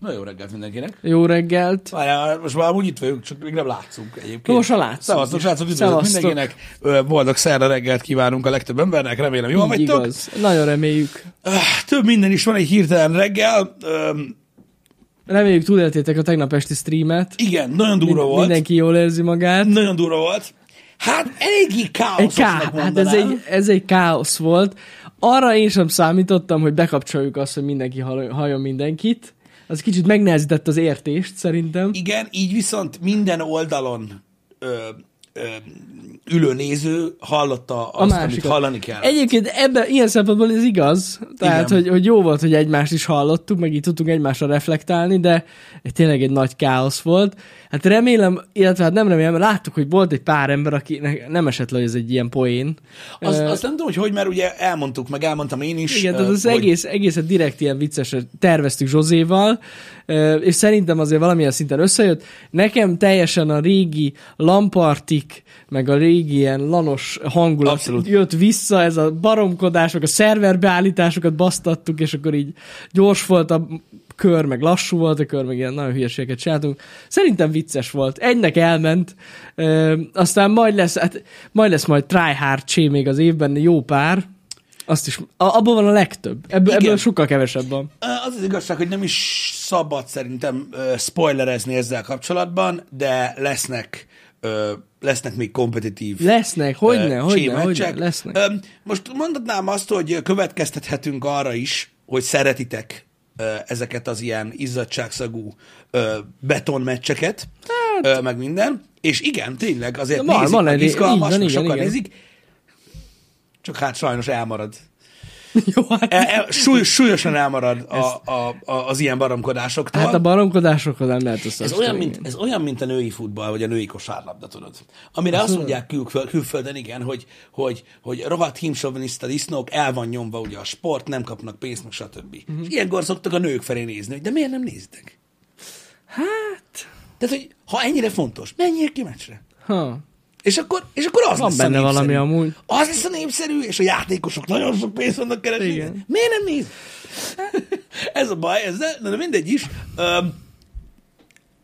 Na jó reggelt mindenkinek. Jó reggelt. Várjál, most már úgy itt vagyunk, csak még nem látszunk egyébként. Most már látszunk Szevasztok, srácok, üdvözlök mindenkinek. Boldog szerda reggelt kívánunk a legtöbb embernek, remélem jól Így vagytok. igaz. Nagyon reméljük. Több minden is van egy hirtelen reggel. Reméljük túléltétek a tegnap esti streamet. igen, nagyon durva volt. Mindenki jól érzi magát. Nagyon durva volt. Hát eléggé Egy káoszosnak ká... Hát ez egy, ez egy káosz volt. Arra én sem számítottam, hogy bekapcsoljuk azt, hogy mindenki hall- halljon mindenkit. Az kicsit megnehezített az értést, szerintem. Igen, így viszont minden oldalon ö, ülő néző hallotta azt, amit másikat. hallani kell. Egyébként ebben ilyen szempontból ez igaz. Tehát, Igen. hogy, hogy jó volt, hogy egymást is hallottuk, meg így tudtunk egymásra reflektálni, de tényleg egy nagy káosz volt. Hát remélem, illetve hát nem remélem, láttuk, hogy volt egy pár ember, aki nem esett le, hogy ez egy ilyen poén. Az, Ö, azt nem tudom, hogy hogy, mert ugye elmondtuk, meg elmondtam én is. Igen, tehát az hogy- egész, egészet direkt ilyen viccesen terveztük Zsozéval, és szerintem azért valamilyen szinten összejött. Nekem teljesen a régi lampartik, meg a régi ilyen lanos hangulat Abszolút. jött vissza, ez a baromkodások, a szerverbeállításokat basztattuk, és akkor így gyors volt a kör, meg lassú volt a kör, meg ilyen nagyon hülyeségeket csináltunk. Szerintem vicces volt. Egynek elment, ö, aztán majd lesz, hát, majd lesz majd tryhard csé még az évben, jó pár, azt is, a- abból van a legtöbb. Ebből, Igen. ebből sokkal kevesebb van. Az az igazság, hogy nem is szabad szerintem ö, spoilerezni ezzel kapcsolatban, de lesznek ö, lesznek még kompetitív Lesznek, hogyne, ö, hogyne, hogyne, lesznek. Ö, Most mondhatnám azt, hogy következtethetünk arra is, hogy szeretitek ö, ezeket az ilyen izzadságszagú ö, betonmeccseket, hát, meg minden. És igen, tényleg, azért Van- nézik, van meg izgalmas, meg igen, sokan igen. nézik. Csak hát sajnos elmarad. Jó, hát, El, el, súly, súlyosan elmarad a, a, a, az ilyen baromkodásoktól. hát a baromkodásokhoz nem lehet ez, olyan, mint, ez olyan, mint a női futball, vagy a női kosárlabda, tudod. Amire azt mondják külföld, külföldön, igen, hogy, hogy, hogy rohadt hímsoviniszta disznók, el van nyomva ugye a sport, nem kapnak pénzt, meg stb. Mhm. Uh-huh. És ilyenkor szoktak a nők felé nézni, hogy de miért nem néztek? Hát, Tehát, hogy ha ennyire fontos, menjél ki meccsre. ha. És akkor, és akkor az Van lesz benne a népszerű. valami amúgy. Az lesz a népszerű, és a játékosok nagyon sok pénzt vannak keresni. Igen. Miért nem néz? ez a baj, ez de, de mindegy is. Öm,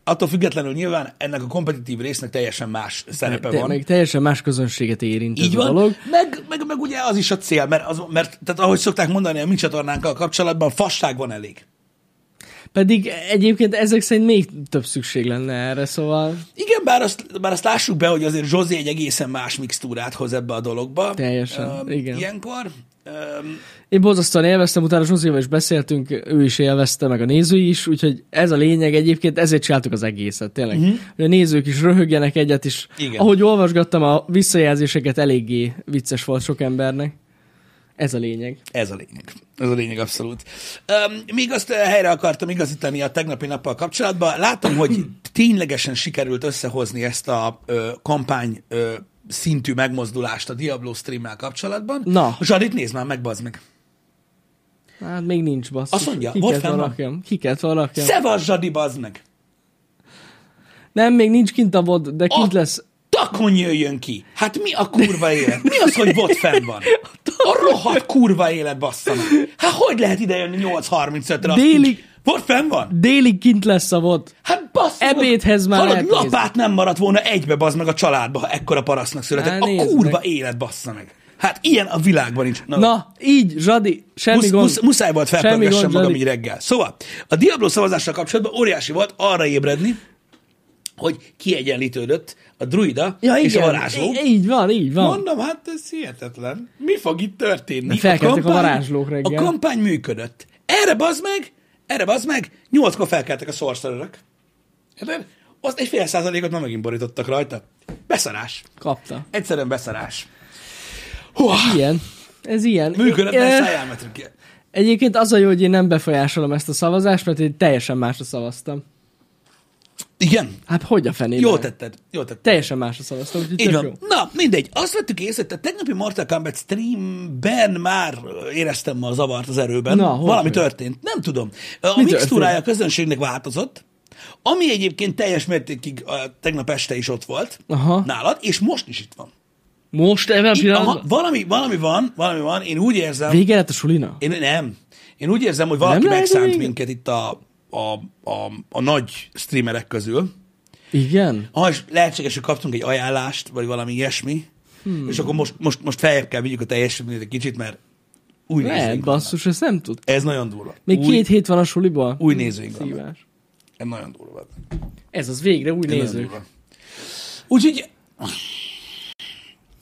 attól függetlenül nyilván ennek a kompetitív résznek teljesen más szerepe Te, van. meg teljesen más közönséget érint Így ez van, a dolog. meg, meg, meg ugye az is a cél, mert, az, mert tehát ahogy szokták mondani a mi csatornánkkal kapcsolatban, fasság van elég. Pedig egyébként ezek szerint még több szükség lenne erre, szóval Igen, bár azt, bár azt lássuk be, hogy azért Zsozé egy egészen más mixtúrát hoz ebbe a dologba. Teljesen, Öm, igen. Ilyenkor. Öm, én borzasztóan élveztem, utána Zsuzsival is beszéltünk, ő is élvezte, meg a nézői is, úgyhogy ez a lényeg egyébként, ezért csináltuk az egészet, tényleg. Uh-huh. Hogy a nézők is röhögjenek egyet, és. Igen. ahogy olvasgattam a visszajelzéseket, eléggé vicces volt sok embernek. Ez a lényeg. Ez a lényeg. Ez a lényeg abszolút. Um, még azt eh, helyre akartam igazítani a tegnapi nappal kapcsolatban. Látom, hogy ténylegesen sikerült összehozni ezt a ö, kampány ö, szintű megmozdulást a Diablo streammel kapcsolatban. Na. Zsadit nézd már meg, bazd meg. Hát még nincs basszus. Azt mondja, Ki ott van. valakjam. Ki kellett valakjam. Szevasz, Zsadi, bazd meg. Nem, még nincs kint a bod, de kint A lesz. Takon jöjjön ki. Hát mi a kurva élet? Mi az, hogy bot fenn van? A rohadt kurva élet, bassza meg. Hát hogy lehet ide jönni 8.35-re? azt Délig-? Bot fenn van? Délig kint lesz a bod. Hát bassz meg, Ebédhez már Hallod, lapát nem maradt volna egybe, bazd meg a családba, ha ekkora parasztnak született. Hát a kurva meg. élet, bassza meg. Hát ilyen a világban nincs. Na, Na, így, Zsadi, semmi musz, gond. musz, muszáj volt felpörgessem magam Zsadi. így reggel. Szóval, a Diablo szavazással kapcsolatban óriási volt arra ébredni, hogy kiegyenlítődött a druida Ja, igen. és a varázsló. Í- Így van, így van. Mondom, hát ez hihetetlen. Mi fog itt történni? Felkeltek a varázslók reggel. A kampány működött. Erre bazd meg, erre bazd meg, nyolckor felkeltek a sorcererök. Érted? Azt egy fél százalékot már megint borítottak rajta. Beszarás. Kapta. Egyszerűen beszarás. Hú, Ilyen. Ez ilyen. működött, Ö, de ezt elmetrük. Egyébként az a jó, hogy én nem befolyásolom ezt a szavazást, mert én teljesen másra szavaztam. Igen, Hát hogy a fenében? jó tetted, jó tetted. Teljesen másra szavaztam, úgyhogy Így van. jó. Na, mindegy. Azt vettük észre, hogy a tegnapi Mortal Kombat streamben már éreztem ma a zavart az erőben. Na, Valami hogy? történt. Nem tudom. A Mi mixtúrája a közönségnek változott, ami egyébként teljes mértékig a tegnap este is ott volt Aha. nálad, és most is itt van. Most ebben a pillanatban? valami, valami van, valami van. Én úgy érzem, Vége lett a sulina? én nem. Én úgy érzem, hogy valaki Nem megszánt minket itt a, a, a, a nagy streamerek közül. Igen? Ha és lehetséges, hogy kaptunk egy ajánlást, vagy valami ilyesmi, hmm. és akkor most, most, most feljebb kell vigyük a teljesítményt egy kicsit, mert új Lehet, basszus, ezt nem tud. Ez nagyon durva. Még új, két hét van a suliba? új nézőink. Szívás. Ez nagyon durva. Ez az végre új Ez durva. Úgyhogy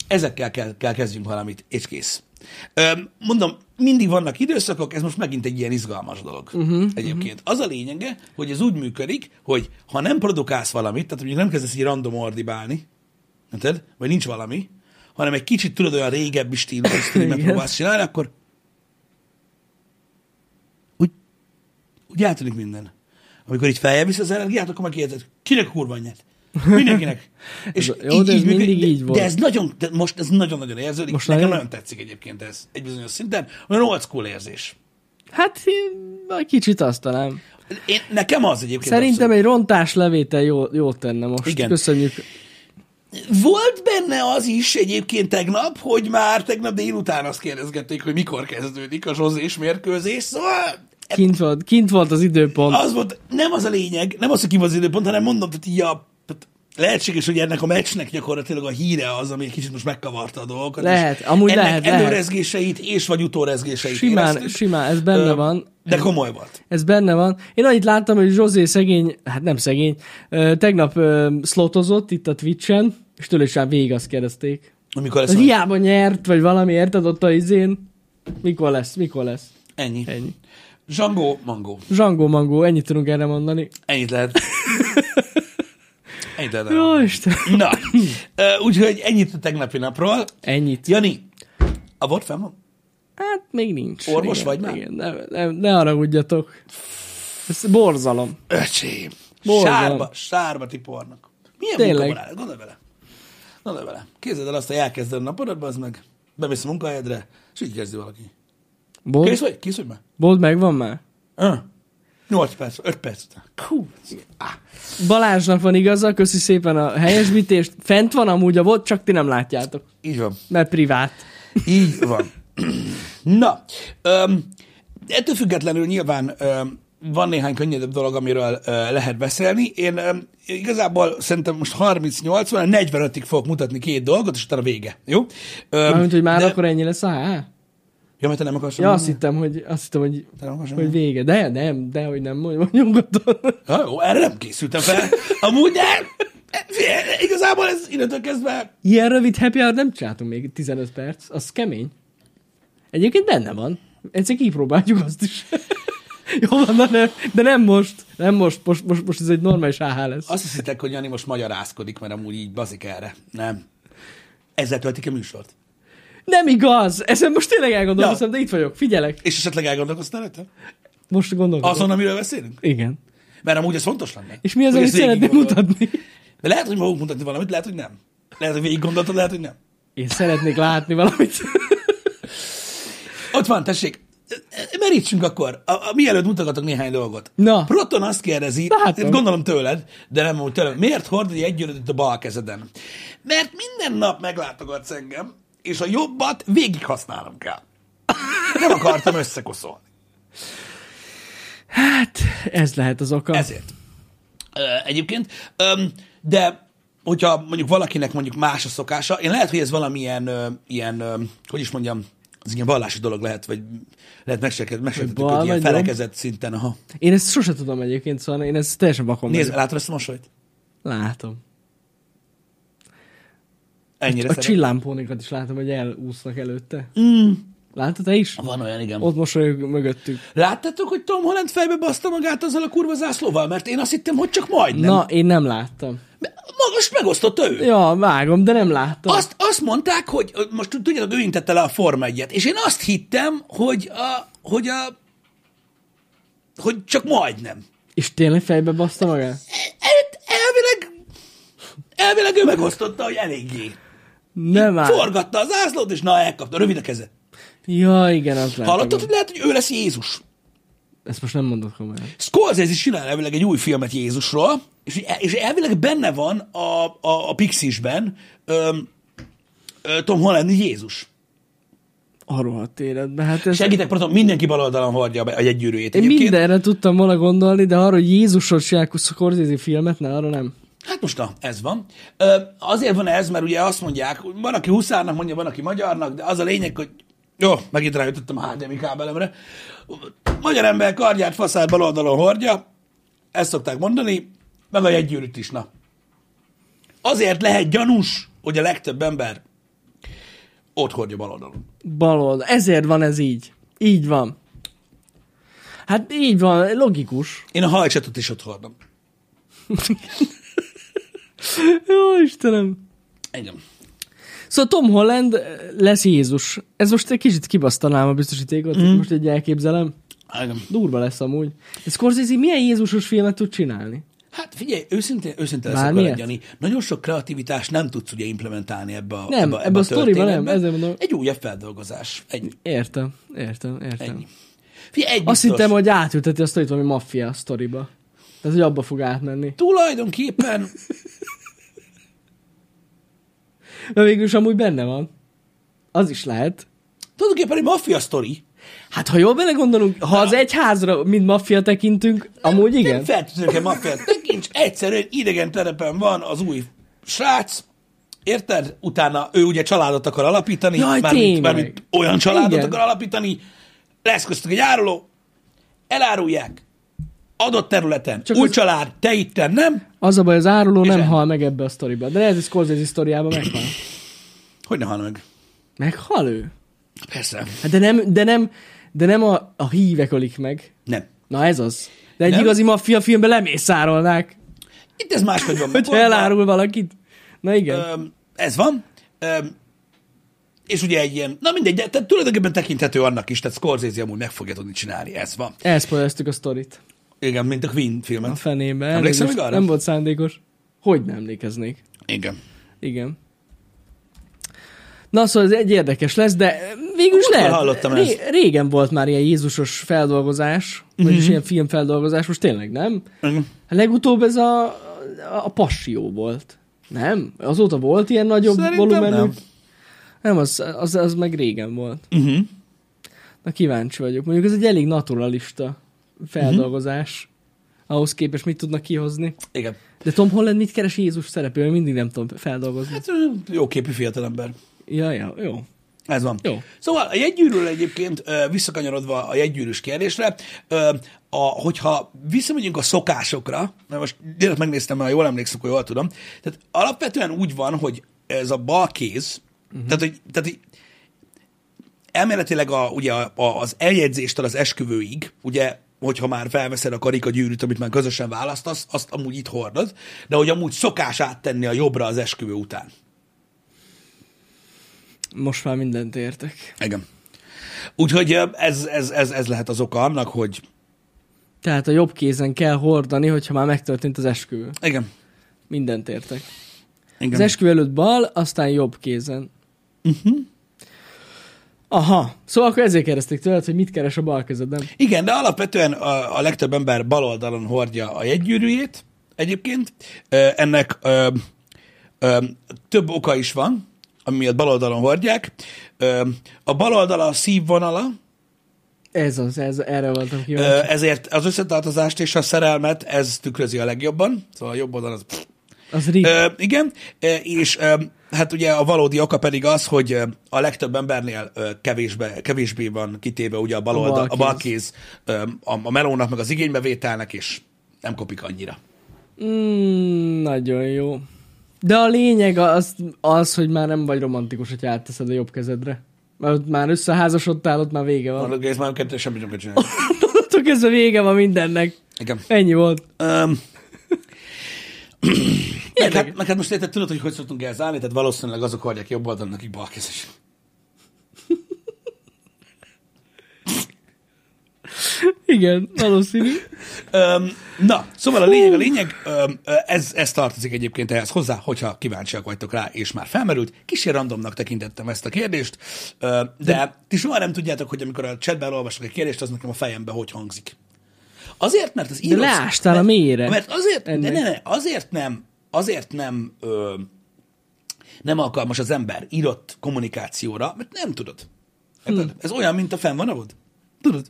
ezekkel kell, kell kezdjünk valamit, és kész. Mondom, mindig vannak időszakok, ez most megint egy ilyen izgalmas dolog uh-huh, egyébként. Az a lényege, hogy ez úgy működik, hogy ha nem produkálsz valamit, tehát mondjuk nem kezdesz így random ordibálni, érted? vagy nincs valami, hanem egy kicsit tudod olyan régebbi stílusú streamet próbálsz csinálni, akkor úgy, úgy eltűnik minden. Amikor így feljebb visz az energiát, akkor meg kérdezed, kinek a kurva anyját? Mindenkinek. És Ez- jó, de ez működik, mindig de- így volt. De ez nagyon, de most ez nagyon-nagyon érződik. Most Nekem nagyon- nagyon tetszik egyébként ez egy bizonyos szinten. Olyan old school érzés. Hát kicsit azt talán. Én, nekem az egyébként. Szerintem egy rontás levétel jó, jót tenne most. Igen. Köszönjük. abszolút. Volt benne az is egyébként tegnap, hogy már tegnap délután azt kérdezgették, hogy mikor kezdődik a zsozés mérkőzés. Szóval Kint volt, kint volt az időpont. az volt, nem az a lényeg, nem az, hogy ki van az időpont, hanem mondom, tehát így a, lehetséges, hogy ennek a meccsnek gyakorlatilag a híre az, ami egy kicsit most megkavarta a dolgokat. Lehet, és amúgy ennek lehet, előrezgéseit és vagy utórezgéseit Simán, éreztük. simán, ez benne Ö, van. De komoly volt. Ez benne van. Én annyit láttam, hogy Zsozé szegény, hát nem szegény, tegnap slotozott itt a Twitch-en, és tőle is végig azt kérdezték. Amikor lesz hiába nyert, vagy valami, érted ott a izén. Mikor lesz, mikor lesz? Ennyi. Ennyi. Zsangó, mangó. Zsangó mangó, ennyit tudunk erre mondani. Ennyit lehet. Ennyit lehet. Jó. Isten. Na, úgyhogy ennyit a tegnapi napról. Ennyit. Jani, a bot fenn van? Hát még nincs. Orvos igen, vagy már? Igen, ne, ne, ne haragudjatok. Ez borzalom. Öcsém. Borzalom. Sárba, sárba tipornak. Milyen Tényleg. munka van el? Gondolj bele. Gondolj bele. Képzeld el azt, hogy elkezded a napodat, az meg. Bemész a munkahelyedre, és így kezdi valaki. Kész Bold, vagy? Kész vagy már? bold megvan már? Uh. 8 perc, 5 perc után. Hú. Balázsnak van igaza, köszi szépen a helyesbítést. Fent van amúgy a volt, csak ti nem látjátok, Így van. mert privát. Így van. Na, öm, ettől függetlenül nyilván öm, van néhány könnyedebb dolog, amiről ö, lehet beszélni. Én öm, igazából szerintem most 38 van, 45-ig fogok mutatni két dolgot, és utána vége. Jó? Öm, Mármint, hogy már de- akkor ennyi lesz a? Ja, mert te nem akarsz Ja, azt mondani? hittem, hogy, azt hittem, hogy, Te nem hogy vége. De nem, de hogy nem, mondj, mondj nyugodtan. Ja, jó, erre nem készültem fel. Amúgy de igazából ez innentől kezdve Ilyen rövid happy hour nem csináltunk még 15 perc, az kemény. Egyébként benne van. Egyszer kipróbáljuk azt is. Jó van, de nem, de nem most. Nem most, most, most, most ez egy normális AH lesz. azt hiszitek, hogy Jani most magyarázkodik, mert amúgy így bazik erre. Nem. Ezzel töltik a műsort. Nem igaz! Ezen most tényleg elgondolkoztam, de itt vagyok. Figyelek. És esetleg elgondolkoztál rajta? Most gondolkodom. Azon, amiről beszélünk? Igen. Mert amúgy ez fontos lenne. És mi az, amit gondolod. mutatni? De lehet, hogy magunk mutatni valamit, lehet, hogy nem. Lehet, hogy végig gondoltad, lehet, hogy nem. Én szeretnék látni valamit. Ott van, tessék. Merítsünk akkor. A, a, mielőtt mutogatok néhány dolgot. Na. Proton azt kérdezi, Látom. gondolom tőled, de nem úgy tőled, miért hordod egy gyűrűt a bal kezeden? Mert minden nap meglátogatsz engem, és a jobbat végig használnom kell. Nem akartam összekoszolni. Hát, ez lehet az oka. Ezért. Egyébként, de hogyha mondjuk valakinek mondjuk más a szokása, én lehet, hogy ez valamilyen ilyen, hogy is mondjam, az ilyen vallási dolog lehet, vagy lehet bal őt ilyen felekezett szinten. Aha. Én ezt sose tudom egyébként, szóval én ezt teljesen vakon Nézd, vagyok. látod ezt a mosolyt? Látom. Ennyire A csillámpónikat is látom, hogy elúsznak előtte. Mm, Látod te is? van olyan, igen. Ott mosolyog mögöttük. Láttátok, hogy Tom Holland fejbe baszta magát azzal a kurva zászlóval? Mert én azt hittem, hogy csak majdnem. Na, én nem láttam. Most megosztotta ő. Ja, vágom, de nem láttam. Azt, azt mondták, hogy most tudjátok, ő intette le a Forma 1 és én azt hittem, hogy a, hogy a, hogy csak majdnem. És tényleg fejbe baszta magát? El, elvileg, elvileg ő megosztotta, hogy eléggé. Nem áll. Forgatta az zászlót, és na, elkapta, rövid a keze. Ja, igen, az lehet. Hallottad, hogy lehet, hogy ő lesz Jézus? Ezt most nem mondod komolyan. Scorsese is csinál elvileg egy új filmet Jézusról, és, és elvileg benne van a, a, a Pixisben öm, ö, Tom Holland Jézus. A rohadt életben. Hát ez... Segítek, Proton, mindenki bal oldalon hordja a jegygyűrűjét. Én Egyébként, mindenre tudtam volna gondolni, de arra, hogy Jézusot csinálják Scorsese filmet, ne, arra nem. Hát most na, ez van. Ö, azért van ez, mert ugye azt mondják, van, aki huszárnak mondja, van, aki magyarnak, de az a lényeg, hogy jó, megint rájutottam a HDMI kábelemre. Magyar ember kardját faszát bal oldalon hordja, ezt szokták mondani, meg a jegygyűrűt is, na. Azért lehet gyanús, hogy a legtöbb ember ott hordja bal oldalon. Bal oldal. Ezért van ez így. Így van. Hát így van, logikus. Én a hajcsatot is ott hordom. Jó, Istenem. Engem. Szóval Tom Holland lesz Jézus. Ez most egy kicsit kibasztanám a biztosítékot, mm. most egy elképzelem. Engem. Durva lesz amúgy. De Scorsese milyen Jézusos filmet tud csinálni? Hát figyelj, őszintén, őszintén leszek veled, Jani. Nagyon sok kreativitást nem tudsz ugye implementálni ebbe a, Nem, ebbe, ebbe a sztoriba nem, ezért mondom. Egy újabb feldolgozás. Ennyi. Értem, értem, értem. Ennyi. Figyelj, egy Azt biztos. hittem, hogy átülteti a sztorit valami maffia sztoriba. Tehát, hogy abba fog átmenni. Tulajdonképpen De végül is amúgy benne van. Az is lehet. tulajdonképpen egy maffia sztori. Hát, ha jól belegondolunk, ha az egyházra, mint maffia tekintünk, amúgy Nem igen. feltétlenül maffia. Tekints, egyszerűen idegen terepen van az új srác, Érted? Utána ő ugye családot akar alapítani, Jaj, mármint, mármint olyan családot Igen. akar alapítani, lesz köztük egy áruló, elárulják, adott területen, Csak új az- család, te itten nem, Az a baj, az áruló nem ennyi. hal meg ebbe a sztoriba. De ez a Scorsese sztoriában meghal. hogy ne halna meg? Meghal ő? Persze. Hát de nem, de nem, de nem a, a hívek ölik meg. Nem. Na ez az. De egy Nem? igazi maffia filmben lemészárolnák, Itt ez máshogy van. hogyha elárul valakit. Na igen. Öm, ez van. Öm, és ugye egy ilyen, na mindegy, de tehát tulajdonképpen tekinthető annak is, tehát Scorsese amúgy meg fogja tudni csinálni, ez van. Elszpoileztük a sztorit. Igen, mint a Queen A filmet. fenébe. Emlékszel még arra? Nem volt szándékos. Hogy nem emlékeznék? Igen. Igen. Na szóval ez egy érdekes lesz, de végül is lehet. hallottam Ré- ezt. régen volt már ilyen Jézusos feldolgozás, Mhm. vagyis ilyen filmfeldolgozás, most tényleg nem? Igen. Hát legutóbb ez a, a Passió volt. Nem? Azóta volt ilyen nagyobb Szerintem volumenű? nem. Nem, az, az, az meg régen volt. Uh-huh. Na kíváncsi vagyok. Mondjuk ez egy elég naturalista feldolgozás. Ahhoz képest mit tudnak kihozni. Igen. De Tom Holland mit keres Jézus szerepében? Mindig nem tudom feldolgozni. Hát jó képű fiatalember. Ja, ja, jó. Ez van. Jó. Szóval a jegygyűrűről egyébként visszakanyarodva a jegygyűrűs kérdésre, a, hogyha visszamegyünk a szokásokra, mert most direkt megnéztem, mert jól emlékszem, akkor jól tudom, tehát alapvetően úgy van, hogy ez a bal kéz, uh-huh. tehát, hogy, tehát hogy elméletileg a, ugye a, a, az eljegyzéstől az esküvőig, ugye, hogyha már felveszed a karikagyűrűt, amit már közösen választasz, azt amúgy itt hordod, de hogy amúgy szokás áttenni a jobbra az esküvő után. Most már mindent értek. Igen. Úgyhogy ez, ez, ez, ez lehet az oka annak, hogy Tehát a jobb kézen kell hordani, hogyha már megtörtént az esküvő. igen. Mindent értek. igen. Az esküvő előtt bal, aztán jobb kézen. Uh-huh. Aha. Szóval akkor ezért kérdezték tőled, hogy mit keres a bal kezedben. Igen, de alapvetően a, a legtöbb ember bal oldalon hordja a jegygyűrűjét egyébként. Ennek ö, ö, több oka is van, ami miatt bal oldalon hordják. Ö, A bal oldala a szívvonala, Ez az, ez, erre voltam kíváncsi. ezért az összetartozást és a szerelmet ez tükrözi a legjobban. Szóval a jobb oldal az... Az ri... Ö, igen, és hát ugye a valódi oka pedig az, hogy a legtöbb embernél ö, kevésbe, kevésbé van kitéve ugye a bal, A balkéz. bal a, a melónak, meg az igénybevételnek, és nem kopik annyira. Mm, nagyon jó. De a lényeg az, az, hogy már nem vagy romantikus, hogy átteszed a jobb kezedre. Mert már összeházasodtál, ott már vége van. Ez már kettő semmit nem kell csinálni. Kezdve vége van mindennek. Igen. Ennyi volt. Um, meg, hát, meg hát most érted, tudod, hogy hogy szoktunk elzárni, tehát valószínűleg azok hordják jobb oldalon, akik balkézes. Igen, valószínű. Um, na, szóval a lényeg, a lényeg, um, ez, ez tartozik egyébként ehhez hozzá, hogyha kíváncsiak vagytok rá, és már felmerült. Kicsi randomnak tekintettem ezt a kérdést, uh, de, de ti soha nem tudjátok, hogy amikor a chatben olvasok egy kérdést, az nekem a fejembe hogy hangzik. Azért, mert az De írott... leástál a mélyre. Mert azért, de Ennek. ne, ne, azért nem, azért nem, ö, nem alkalmas az ember írott kommunikációra, mert nem tudod. Érted? Ez olyan, mint a fenn van avod. Tudod?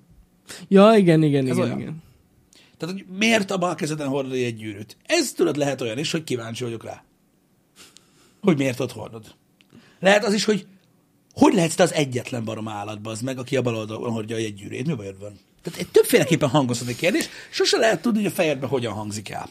Ja, igen, igen, Ez igen, olyan. igen. Tehát, hogy miért a bal kezeden hordod egy gyűrűt? Ez tudod, lehet olyan is, hogy kíváncsi vagyok rá. Hogy miért ott hordod. Lehet az is, hogy hogy lehetsz te az egyetlen barom állatban az meg, aki a bal oldalon hordja egy gyűrűt? Mi bajod van? Tehát egy többféleképpen hangozhat egy kérdés, sose lehet tudni, hogy a fejedben hogyan hangzik el.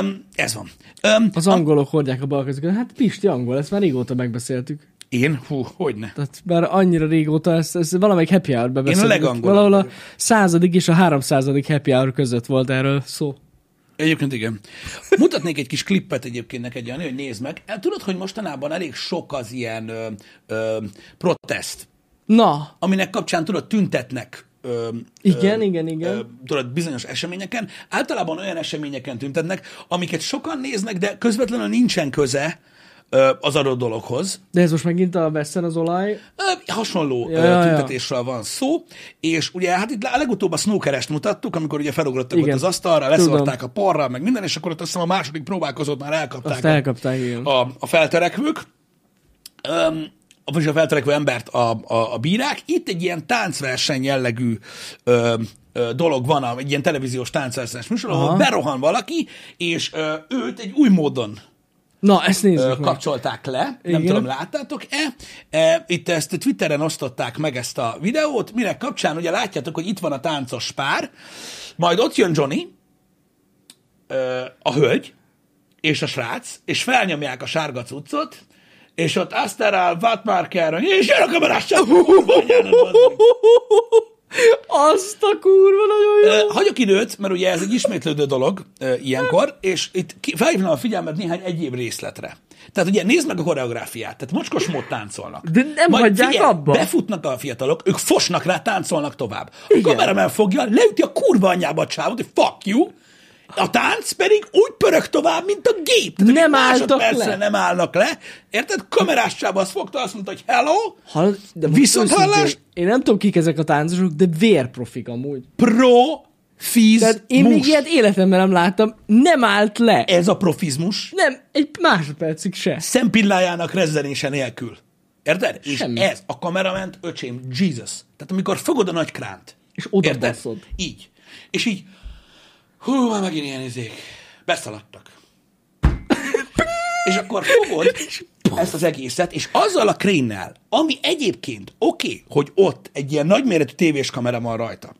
Um, ez van. Um, Az angolok hordják a balkezüket. Hát Pisti angol, ezt már régóta megbeszéltük. Én? Hú, hogyne. Tehát már annyira régóta, ezt, ezt valamelyik happy hour-ben beszéltük. legangolabb Valahol a századik és a háromszázadik happy hour között volt erről szó. Egyébként igen. Mutatnék egy kis klippet egyébként neked, Jani, hogy nézd meg. Tudod, hogy mostanában elég sok az ilyen ö, ö, protest, Na, aminek kapcsán tudod, tüntetnek ö, Igen, igen, igen. Ö, tudod, bizonyos eseményeken. Általában olyan eseményeken tüntetnek, amiket sokan néznek, de közvetlenül nincsen köze ö, az adott dologhoz. de ez most megint a veszem az olaj. Ö, hasonló Ja, ja, ja, ja. tüntetésről van szó, és ugye hát itt a legutóbb a snookerest mutattuk, amikor ugye felugrottak Igen. ott az asztalra, leszorták a parra, meg minden, és akkor ott azt hiszem a második próbálkozót már elkapták, Azt a, elkapták, igen. a, a felterekvők, um, vagyis a felterekvő embert a, a, a bírák. Itt egy ilyen táncverseny jellegű ö, ö, dolog van, egy ilyen televíziós táncversenyes műsor, ahol Aha. berohan valaki, és ö, őt egy új módon Na, ezt nézzük ö, meg. kapcsolták le, Igen. nem tudom, láttátok-e? E, Itt ezt Twitteren osztották meg ezt a videót, minek kapcsán ugye látjátok, hogy itt van a táncos pár, majd ott jön Johnny, ö, a hölgy, és a srác, és felnyomják a sárga cuccot, és ott Asteral, Vatmarker, és jön a kamerás csak. Azt a kurva nagyon jó. Hagyok időt, mert ugye ez egy ismétlődő dolog ilyenkor, és itt felhívnám a figyelmet néhány egyéb részletre. Tehát ugye nézd meg a koreográfiát, tehát mocskos mód táncolnak. De nem hagyják abba. Befutnak a fiatalok, ők fosnak rá, táncolnak tovább. A kameramen fogja, leüti a kurva anyjába a csávot, hogy fuck you, a tánc pedig úgy pörög tovább, mint a gép. Tehát Nem álltak le. nem állnak le. Érted? Kamerás csába azt fogta, azt mondta, hogy hello, Hall, de most Viszonthallás? őszintén, Én nem tudom, kik ezek a táncosok, de vérprofik amúgy. pro, fiz, Tehát én még ilyet életemben nem láttam, nem állt le. Ez a profizmus. Nem, egy másodpercig se. szempillájának rezzenése nélkül. Érted? És Semmi. ez a kamerament, öcsém, Jesus. Tehát amikor fogod a nagy kránt. És oda érted? baszod. Így. És így, hú, már megint ilyen izék. Beszaladtak. és akkor fogod ezt az egészet, és azzal a krénnel, ami egyébként oké, okay, hogy ott egy ilyen nagyméretű tévés kamera van rajta,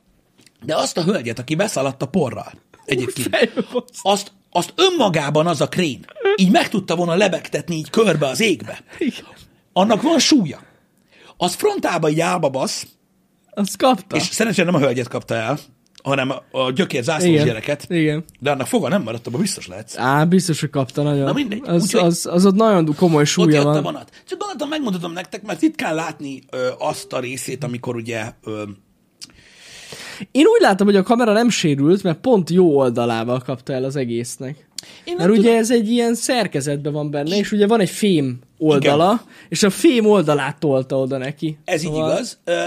de azt a hölgyet, aki beszaladt a porral, egyébként, azt, azt önmagában az a krén így meg tudta volna lebegtetni így körbe az égbe. Annak van súlya. Az frontába így állba basz, Azt kapta. és szerencsére nem a hölgyet kapta el, hanem a, a gyökér zászlós Igen. gyereket. Igen. De annak foga nem maradt, abban biztos lehetsz. Á, biztos, hogy kapta nagyon. Na mindegy. Az, Úgyhogy- az, az ott nagyon komoly Ott súlya a van. vonat. Csak gondoltam, megmutatom nektek, mert ritkán látni ö, azt a részét, amikor ugye ö, Én úgy látom, hogy a kamera nem sérült, mert pont jó oldalával kapta el az egésznek. Én Mert ugye tudom- ez egy ilyen szerkezetben van benne, és ugye van egy fém oldala, Igen. és a fém oldalát tolta oda neki. Ez így Szóval- igaz. Ö,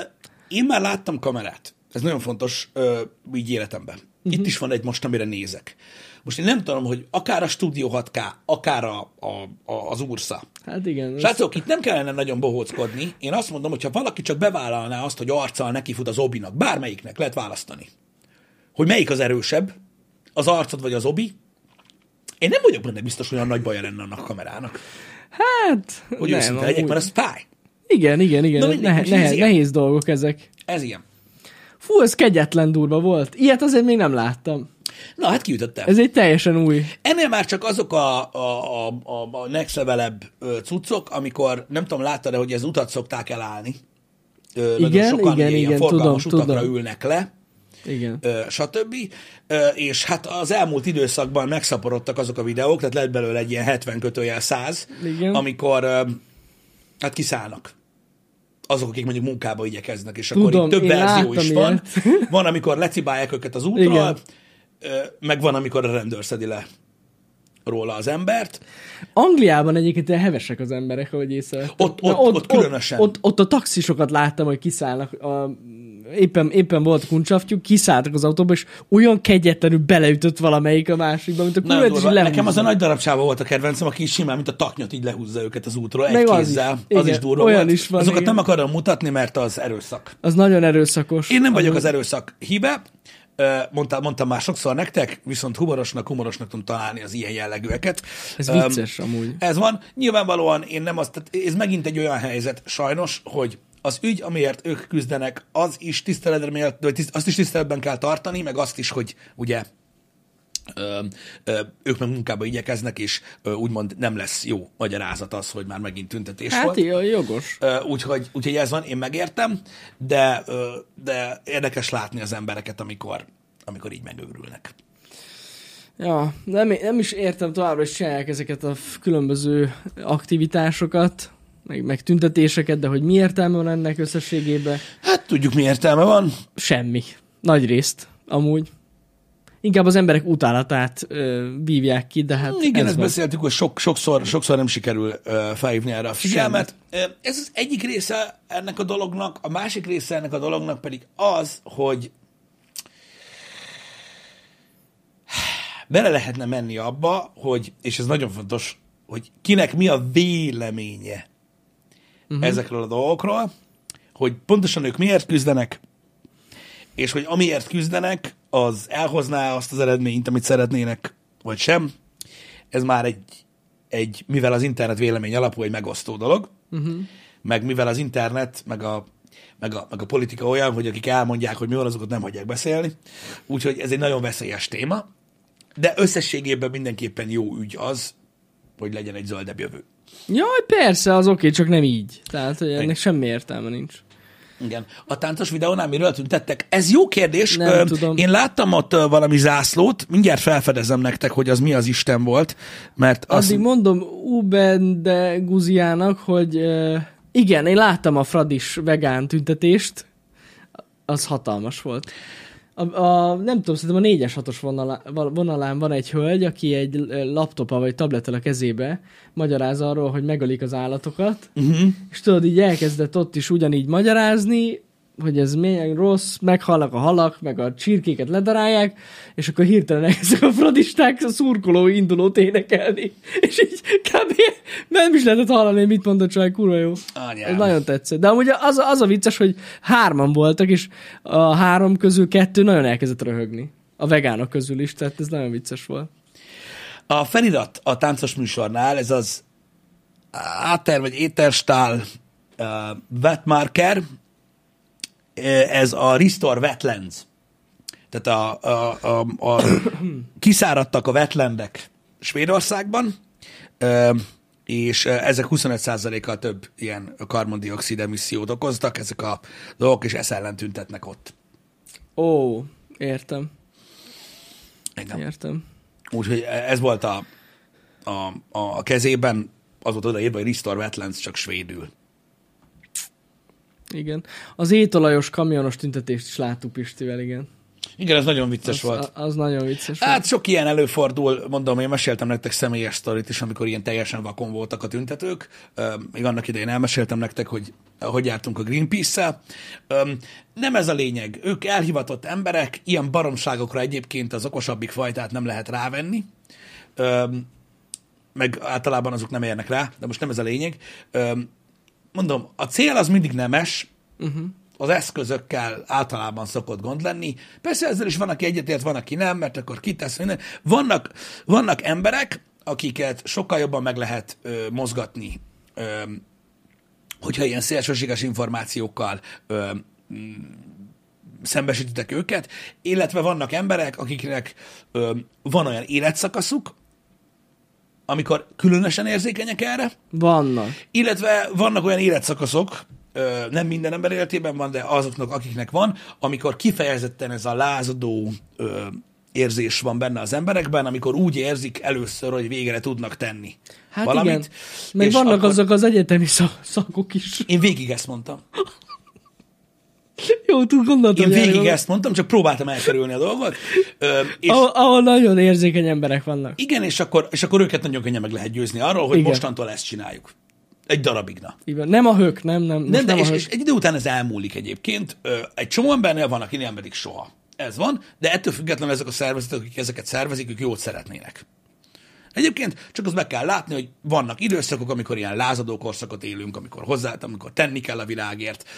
Én már láttam kamerát. Ez nagyon fontos ö, így életemben. Mhm. Itt is van egy most, amire nézek. Most én nem tudom, hogy akár a Studio 6K, akár a, a, a, az Ursa. Hát igen. Srácok, itt nem kellene nagyon bohóckodni. Én azt mondom, hogy ha valaki csak bevállalná azt, hogy arccal nekifut az obinak, bármelyiknek lehet választani, hogy melyik az erősebb, az arcod vagy az obi, én nem vagyok benne biztos, hogy olyan nagy baja lenne annak a kamerának. Hát, Hogy nem, őszinte legyek, mert ez fáj. Igen, igen, igen. Na mindegy, nehe, ilyen. nehéz dolgok ezek. Ez ilyen. Fú, ez kegyetlen durva volt. Ilyet azért még nem láttam. Na, hát kiütöttem. Ez egy teljesen új. Ennél már csak azok a, a, a, a, next levelebb ö, cuccok, amikor nem tudom, láttad-e, hogy ez utat szokták elállni. Ö, nagyon Igen, sokan igen, ilyen igen, forgalmas tudom, utakra tudom. ülnek le, Igen. ö, stb. Ö, és hát az elmúlt időszakban megszaporodtak azok a videók, tehát lett belőle egy ilyen 70 kötőjel 100, Igen. amikor ö, hát kiszállnak azok, akik mondjuk munkába igyekeznek, és akkor Tudom, itt több verzió is láttam van. ilyet. Van, amikor lecibálják őket az útról, Igen. meg van, amikor a rendőr szedi le róla az embert. Angliában egyébként ilyen hevesek az emberek, ahogy észrevettem. Ott- ott- Na, ott különösen. Ott, ott, ott a taxisokat láttam, hogy kiszállnak a éppen, éppen volt kuncsaftjuk, kiszálltak az autóba, és olyan kegyetlenül beleütött valamelyik a másikba, mint a durva. lehúzza. Nekem az a nagy darabcsáva volt a kedvencem, aki simán, mint a taknyot így lehúzza őket az útról, egy Meg az kézzel. is. Az, Igen, is durva olyan volt. is van, Azokat igen. nem akarom mutatni, mert az erőszak. Az nagyon erőszakos. Én nem vagyok Amúgy- az erőszak Ö, mondtam, mondtam már sokszor nektek, viszont humorosnak, humorosnak tudom találni az ilyen jellegűeket. Ez vicces amúgy. Ez van. Nyilvánvalóan én nem azt, tehát ez megint egy olyan helyzet, sajnos, hogy az ügy, amiért ők küzdenek, az is tiszteletre mélt, vagy tiszt, azt is tiszteletben kell tartani, meg azt is, hogy ugye ö, ö, ők meg munkába igyekeznek, és ö, úgymond nem lesz jó magyarázat az, hogy már megint tüntetés Hát volt. jó, jogos. Ö, Úgyhogy, úgyhogy ez van, én megértem, de, ö, de érdekes látni az embereket, amikor, amikor így megőrülnek. Ja, nem, nem is értem továbbra, hogy csinálják ezeket a különböző aktivitásokat, meg, meg tüntetéseket, de hogy mi értelme van ennek összességében? Hát tudjuk, mi értelme van. Semmi. Nagy részt, amúgy. Inkább az emberek utálatát ö, vívják ki, de hát Igen, ez ezt van. beszéltük, hogy sok, sokszor, sokszor nem sikerül ö, felhívni erre a figyelmet. Ö, Ez az egyik része ennek a dolognak, a másik része ennek a dolognak pedig az, hogy bele lehetne menni abba, hogy, és ez nagyon fontos, hogy kinek mi a véleménye uh-huh. ezekről a dolgokról, hogy pontosan ők miért küzdenek, és hogy amiért küzdenek, az elhozná azt az eredményt, amit szeretnének, vagy sem. Ez már egy, egy mivel az internet vélemény alapú, egy megosztó dolog, uh-huh. meg mivel az internet, meg a, meg, a, meg a politika olyan, hogy akik elmondják, hogy mi van, azokat nem hagyják beszélni. Úgyhogy ez egy nagyon veszélyes téma, de összességében mindenképpen jó ügy az, hogy legyen egy zöldebb jövő. Jaj, persze, az oké, csak nem így. Tehát, hogy ennek Igen. semmi értelme nincs. Igen. A táncos videónál miről tüntettek? Ez jó kérdés. Nem Ö, tudom. Én láttam ott valami zászlót, mindjárt felfedezem nektek, hogy az mi az Isten volt, mert azt... Addig mondom Uben de Guziának, hogy uh, igen, én láttam a Fradis vegán tüntetést, az hatalmas volt. A, a, nem tudom, szerintem a 4-es 6-os vonalá, vonalán van egy hölgy, aki egy laptopa vagy tablettel a kezébe magyaráz arról, hogy megölik az állatokat, Uh-huh. és tudod, így elkezdett ott is ugyanígy magyarázni, hogy ez milyen rossz, meghalnak a halak, meg a csirkéket ledarálják, és akkor hirtelen ezek a fradisták a szurkoló indulót énekelni. És így kb. nem is lehetett hallani, mit mondott csak kurva jó. Anyám. Ez nagyon tetszett. De amúgy az, az a vicces, hogy hárman voltak, és a három közül kettő nagyon elkezdett röhögni. A vegánok közül is, tehát ez nagyon vicces volt. A felirat a táncos műsornál, ez az áter vagy éterstál uh, wetmarker, ez a Restore Wetlands. Tehát a, a, a, a kiszáradtak a wetlandek Svédországban, ö, és ö, ezek 25%-kal több ilyen karbondioxid emissziót okoztak, ezek a dolgok, és ezt ellen tüntetnek ott. Ó, értem, Igen. értem. Úgyhogy ez volt a, a, a kezében, az volt odaírva, hogy Restore Wetlands, csak svédül. Igen. Az étolajos kamionos tüntetést is láttuk Pistivel, igen. Igen, ez nagyon vicces Az, volt. az nagyon vicces volt. Hát sok ilyen előfordul, mondom, én meséltem nektek személyes sztorit is, amikor ilyen teljesen vakon voltak a tüntetők. Még annak idején elmeséltem nektek, hogy hogy jártunk a Greenpeace-szel. Nem ez a lényeg. Ők elhivatott emberek, ilyen baromságokra egyébként az okosabbik fajtát nem lehet rávenni. Meg általában azok nem érnek rá, de most nem ez a lényeg. Mondom, a cél az mindig nemes, uh-huh. az eszközökkel általában szokott gond lenni. Persze ezzel is van, aki egyetért, van, aki nem, mert akkor kitesz minden. Vannak, vannak emberek, akiket sokkal jobban meg lehet ö, mozgatni, ö, hogyha ilyen szélsőséges információkkal ö, szembesítitek őket, illetve vannak emberek, akiknek ö, van olyan életszakaszuk, amikor különösen érzékenyek erre, Vannak. illetve vannak olyan életszakaszok, nem minden ember életében van, de azoknak, akiknek van, amikor kifejezetten ez a lázadó érzés van benne az emberekben, amikor úgy érzik először, hogy végre tudnak tenni Hát valamit. igen. Meg vannak akkor- azok az egyetemi szak- szakok is. Én végig ezt mondtam. Jó, túl gondoltam. Én végig erről- ezt mondtam, csak próbáltam elkerülni a dolgot. Ö, és Ahol, ahol nagyon érzékeny emberek vannak. igen, és akkor, és akkor őket nagyon könnyen meg lehet győzni arról, hogy Igen. Igen. mostantól ezt csináljuk. Egy darabig, na. Van. Nem a hök, nem, nem. Nem, de nem és, és egy idő után ez elmúlik egyébként. Ö, Egy csomó embernél van, aki nem pedig soha. Ez van, de ettől függetlenül ezek a szervezetek, akik ezeket szervezik, ők jót szeretnének. Egyébként csak azt be kell látni, hogy vannak időszakok, amikor ilyen lázadó korszakot élünk, amikor hozzá, amikor tenni kell a világért,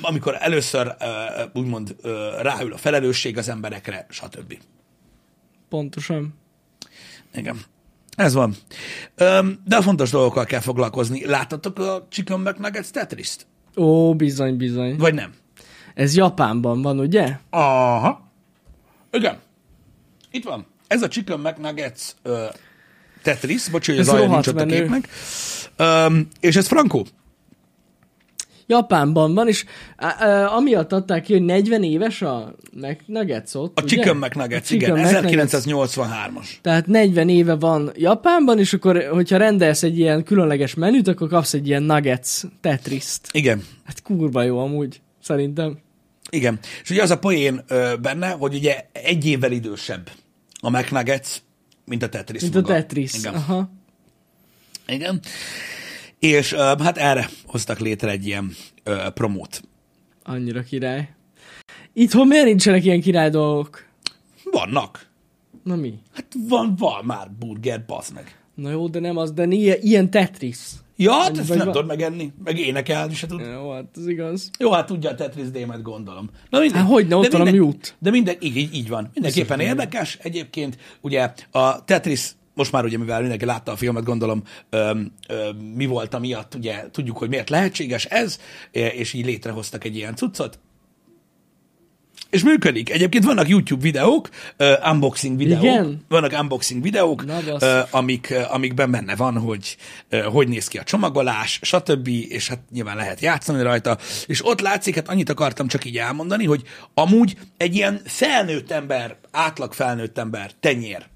amikor először úgymond ráül a felelősség az emberekre, stb. Pontosan. Igen. Ez van. De fontos dolgokkal kell foglalkozni. Láttatok a Chicken McNuggets Tetris-t? Ó, bizony, bizony. Vagy nem? Ez Japánban van, ugye? Aha. Igen. Itt van. Ez a Chicken McNuggets ö, Tetris, bocs, hogy az alja nincs ott a képnek. Öm, és ez frankó. Japánban van, és á, amiatt adták ki, hogy 40 éves a McNuggets ott, A ugye? Chicken McNuggets, A igen, Chicken McNuggets. 1983-as. Tehát 40 éve van Japánban, és akkor, hogyha rendelsz egy ilyen különleges menüt, akkor kapsz egy ilyen Nuggets Tetriszt. Igen. Hát kurva jó amúgy, szerintem. Igen. És ugye az a poén ö, benne, hogy ugye egy évvel idősebb a McNuggets, mint a Tetris Mint a maga. Tetris. Igen. Aha. Igen. És ö, hát erre hoztak létre egy ilyen ö, promót. Annyira király. Itthon miért nincsenek ilyen király dolgok? Vannak. Na mi? Hát van, van már burger, bazd meg. Na jó, de nem az, de ilyen, ilyen Tetris. Ja, hát ezt nem van- tudod megenni, meg énekelni se tud. Jó, hát ez igaz. Jó, hát tudja a Tetris démet, gondolom. Na mindegy. Hát hogyne, ott De van a minden- mute. De minden, így, így, így van. Mindenképpen érdekes. Egyébként ugye a Tetris, most már ugye, mivel mindenki látta a filmet, gondolom, öm, öm, mi volt amiatt, ugye tudjuk, hogy miért lehetséges ez, és így létrehoztak egy ilyen cuccot. És működik. Egyébként vannak YouTube videók, uh, unboxing videók. Igen? Vannak unboxing videók, uh, amik, uh, amikben benne van, hogy uh, hogy néz ki a csomagolás, stb. És hát nyilván lehet játszani rajta. És ott látszik, hát annyit akartam csak így elmondani, hogy amúgy egy ilyen felnőtt ember, átlag felnőtt ember tenyér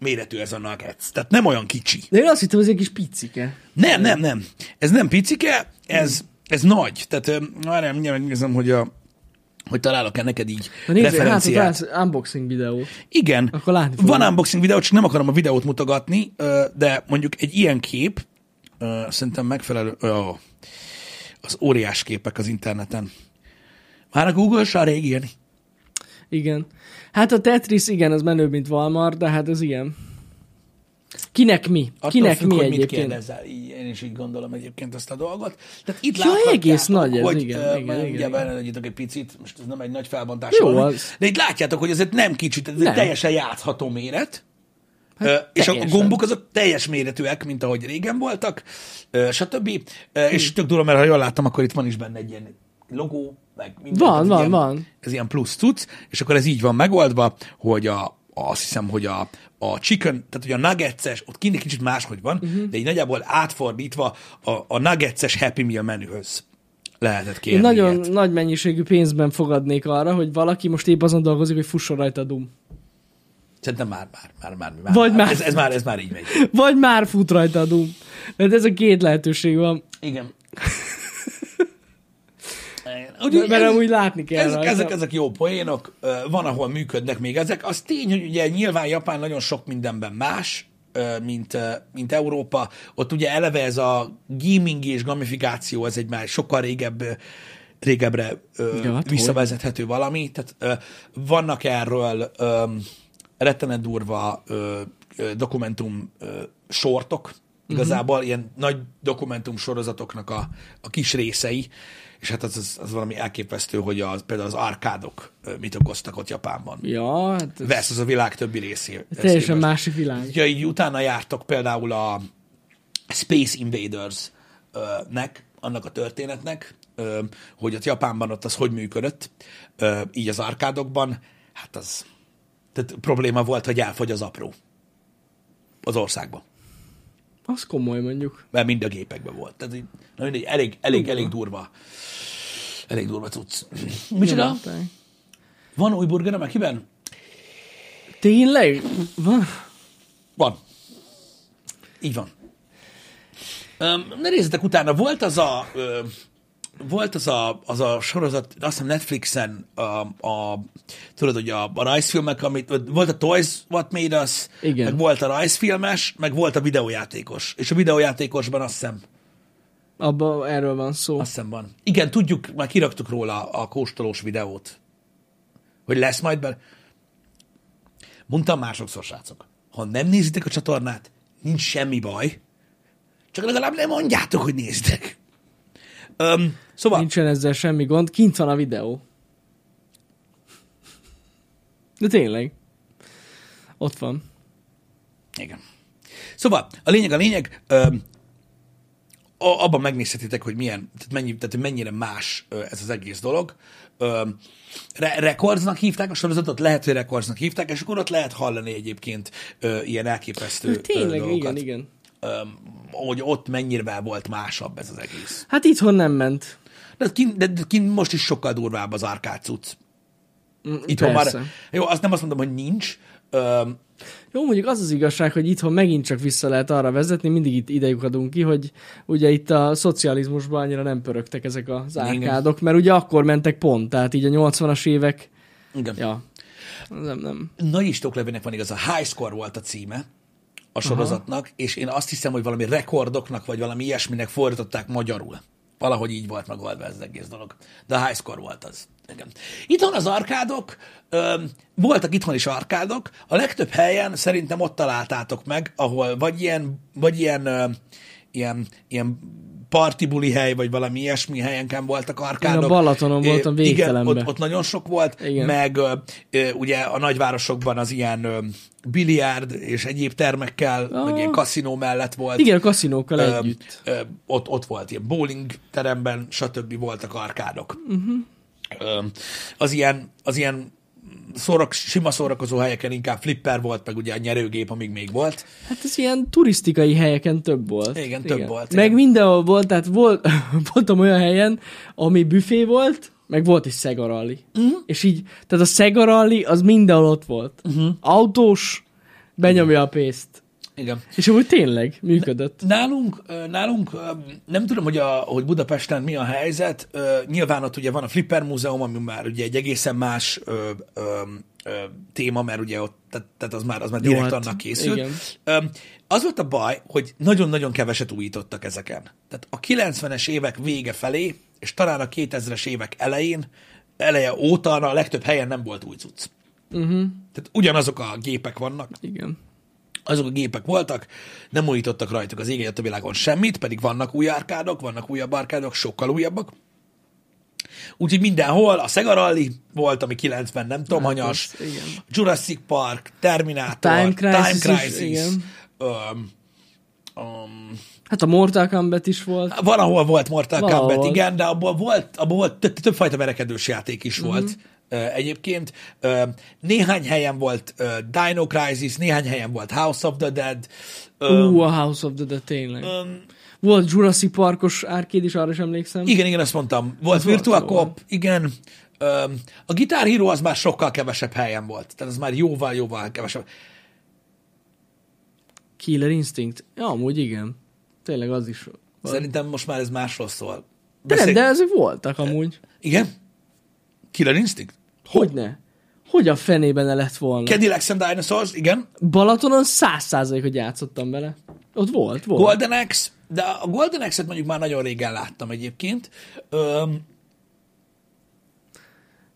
méretű ez a nuggets. Tehát nem olyan kicsi. De én azt hittem, ez egy kis picike. Nem, nem, nem. Ez nem picike, ez, ez nagy. Tehát várjál, mindjárt megnézem, hogy a hogy találok-e neked így Na nézzél, hát referenciát. látsz unboxing videót. Igen, Akkor látni fogod. van unboxing videó, csak nem akarom a videót mutogatni, de mondjuk egy ilyen kép, szerintem megfelelő, ó, az óriás képek az interneten. Már a Google se rég írni. Igen. Hát a Tetris, igen, az menőbb, mint Valmar, de hát ez igen. Kinek mi? Attól Kinek függ, mi hogy mit egyébként? kérdezel. Így, én is így gondolom egyébként ezt a dolgot. Tehát itt Ja, egész nagy ez, hogy, igen, ö, igen, igen, igen. egy picit, most ez nem egy nagy felbontás. Jó valami, az. De itt látjátok, hogy ez egy nem kicsit, ez egy Nem. teljesen játszható méret. Hát, és a teljesen. gombok azok teljes méretűek, mint ahogy régen voltak, stb. Hm. És tök durva, mert ha jól láttam, akkor itt van is benne egy ilyen logó, meg minden. Van, van, ilyen, van. Ez ilyen plusz cucc, és akkor ez így van megoldva, hogy a, azt hiszem, hogy a, a chicken, tehát hogy a nuggetses, ott kint egy kicsit máshogy van, uh-huh. de így nagyjából átfordítva a, a nuggetses Happy Meal menühöz lehetett Én kérni nagyon ilyet. nagy mennyiségű pénzben fogadnék arra, hogy valaki most épp azon dolgozik, hogy fusson rajta a Doom. Szerintem már, már, már, már, már, Vagy már. Ez, ez, már, ez már így megy. Vagy már fut rajta a Doom. Mert ez a két lehetőség van. Igen. Úgyhogy mert ez- amúgy látni kell Ezek, rajta. ezek, ezek jó poénok, van, ahol működnek még ezek. Az tény, hogy ugye nyilván Japán nagyon sok mindenben más, mint, mint Európa. Ott ugye eleve ez a gaming és gamifikáció, ez egy már sokkal régebb, régebbre ö, Ja, hát visszavezethető valami. Tehát ö, vannak erről ö, rettenet durva ö, ö, dokumentum ö, sortok, igazából uh-huh. ilyen nagy dokumentum sorozatoknak a, a kis részei, és hát az, az, az valami elképesztő, hogy az, például az arkádok mit okoztak ott Japánban. Ja, hát ez Versus a világ többi részé. teljesen másik világ. Ha így utána jártok például a Space Invaders-nek, annak a történetnek, hogy ott Japánban ott az hogy működött, így az arkádokban, hát az tehát probléma volt, hogy elfogy az apró az országban. Az komoly mondjuk. Mert mind a gépekben volt. Tehát így, na mindegy, elég, elég, elég durva. Elég durva cucc. Micsoda? Van új burger a Mekiben? Tényleg? Van? Van. Így van. Um, ne nézzetek utána, volt az a, volt az a, az a sorozat, azt hiszem Netflixen, a, a, tudod, hogy a, a rajzfilmek, amit, volt a Toys What Made Us, Igen. meg volt a rajzfilmes, meg volt a videójátékos. És a videójátékosban azt hiszem Abba erről van szó. Azt hiszem van. Igen, tudjuk, már kiraktuk róla a kóstolós videót. Hogy lesz majd be. Mondtam már sokszor, srácok. Ha nem nézitek a csatornát, nincs semmi baj. Csak legalább nem mondjátok, hogy néztek. Öm, szóval, Nincsen ezzel semmi gond, kint van a videó. De tényleg. Ott van. Igen. Szóval, a lényeg a lényeg, öm, a- abban megnézhetitek, hogy milyen, tehát, mennyi, tehát mennyire más ö, ez az egész dolog. Öm, Re- Recordsnak hívták a sorozatot, lehet, hogy Recordsnak hívták, és akkor ott lehet hallani egyébként ö, ilyen elképesztő ö, Tényleg, dolgokat. igen, igen. Hogy ott mennyire volt másabb ez az egész. Hát itthon nem ment. De kint, de, kint most is sokkal durvább az arcade cucc. Mm, Itthon Persze. már, jó, azt nem azt mondom, hogy nincs, öm, Jó, mondjuk az az igazság, hogy itthon megint csak vissza lehet arra vezetni, mindig itt idejük adunk ki, hogy ugye itt a szocializmusban annyira nem pörögtek ezek az árkádok, mert ugye akkor mentek pont, tehát így a 80-as évek, igen. ja, nem, nem. Nagy Istóklevének van igaz, a High Score volt a címe a sorozatnak, Aha. és én azt hiszem, hogy valami rekordoknak, vagy valami ilyesminek fordították magyarul. Valahogy így volt megoldva ez az egész dolog. De a High Score volt az. Igen. Itthon az arkádok, ö, voltak itthon is arkádok, a legtöbb helyen szerintem ott találtátok meg, ahol vagy ilyen, vagy ilyen, ö, ilyen, ilyen partibuli hely, vagy valami ilyesmi helyenken voltak arkádok. Én a Balatonon voltam Igen, végtelenben. ott, ott nagyon sok volt, Igen. meg ugye a nagyvárosokban az ilyen biliárd és egyéb termekkel, Ah. meg ilyen kaszinó mellett volt. Igen, a kaszinókkal Ö, együtt. ö, ott, ott volt ilyen bowling teremben, stb. voltak arkádok. Uh-huh. Ö, az ilyen, az ilyen szórak, sima szórakozó helyeken inkább flipper volt, meg ugye a nyerőgép, amíg még volt. Hát ez ilyen turisztikai helyeken több volt. Igen, több volt, Meg igen. mindenhol volt, tehát volt, voltam olyan helyen, ami büfé volt, meg volt is Sega Rally. Mhm. Uh-huh. És így, tehát a Sega Rally az mindenhol ott volt. Uh-huh. Autós, benyomja a pénzt. Igen. És amúgy tényleg működött. Nálunk, nálunk nem tudom, hogy, a, hogy Budapesten mi a helyzet. Nyilván ott ugye van a Flipper Múzeum, ami már ugye egy egészen más ö, ö, ö, téma, mert ugye ott, tehát, tehát az már, az már Jó, direkt hát annak készült. igen. Az volt a baj, hogy nagyon-nagyon keveset újítottak ezeken. Tehát a 90-es évek vége felé, és talán a 2000-es évek elején, eleje óta a legtöbb helyen nem volt új cucc. Uh-huh. Tehát ugyanazok a gépek vannak, Igen. Azok a gépek voltak, nem újítottak rajtuk az ég a világon semmit, pedig vannak új árkádok, vannak újabb árkádok, sokkal újabbak. Úgyhogy mindenhol a Sega Rally volt, ami 90 nem tudom, hanyas, az- igen. Jurassic Park, Terminator, Time Crisis Time is, Crisis igen. um, um, Hát a Mortal Kombat is volt. van, ahol volt Mortal Valahol. Kombat, igen, de abból volt, abból volt több, többfajta verekedős játék is volt ö, egyébként. Néhány helyen volt Dino Crisis, néhány helyen volt House of the Dead. Ú, a House of the Dead, tényleg. öm, Volt Jurassic Parkos árkéd is, arra is emlékszem. Igen, igen, azt mondtam. Volt jó. Cop, igen. A Guitar Hero az már sokkal kevesebb helyen volt. Tehát az már jóval-jóval kevesebb. Killer Instinct. Ja, amúgy igen. Tényleg az is. volt. Szerintem most már ez másról szól. De nem, de ezek voltak amúgy. Igen? Killer Instinct? Hogyne? Hogy a fenében ne lett volna? Cadillacs and Dinosaurs, igen. Balatonon száz hogy játszottam vele. Ott volt, volt. Golden Axe, de a Golden Axe-et mondjuk már nagyon régen láttam egyébként. Öm,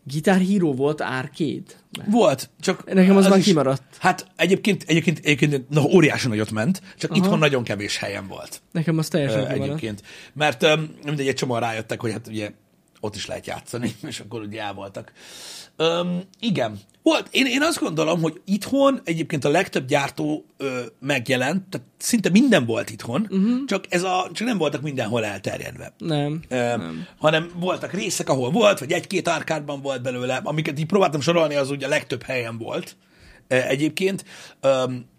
Guitar Hero volt arcade. volt, csak... Nekem az már kimaradt. Hát egyébként, egyébként, egyébként na, óriási nagyot ment, csak Aha. itthon nagyon kevés helyen volt. Nekem az teljesen Ö, kimaradt. egyébként. Mert öm, mindegy, egy csomóan rájöttek, hogy hát ugye ott is lehet játszani, és akkor ugye el voltak. Öm, igen. Volt. Én, én azt gondolom, hogy itthon egyébként a legtöbb gyártó ö, megjelent, tehát szinte minden volt itthon, uh-huh. csak, ez a, csak nem voltak mindenhol elterjedve. Nem. Ö, hanem voltak részek, ahol volt, vagy egy-két árkádban volt belőle, amiket így próbáltam sorolni, az ugye a legtöbb helyen volt egyébként,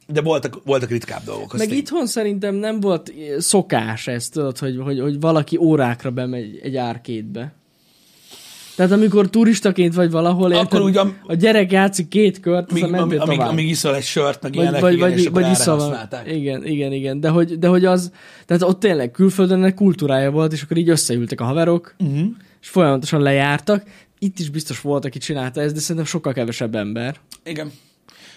de voltak, voltak ritkább dolgok. Meg tény. itthon szerintem nem volt szokás ez, tudod, hogy, hogy, hogy valaki órákra bemegy egy árkétbe. Tehát amikor turistaként vagy valahol, Akkor érted, úgy am- a gyerek játszik két kört, Amíg, aztán amíg, amíg, amíg iszol egy sört, meg vagy, ilyenek, vagy, igen, vagy, és akkor vagy iszol. Igen, igen, igen. De hogy, de hogy az, tehát ott tényleg külföldön egy kultúrája volt, és akkor így összeültek a haverok, uh-huh. és folyamatosan lejártak. Itt is biztos volt, aki csinálta ezt, de szerintem sokkal kevesebb ember. Igen.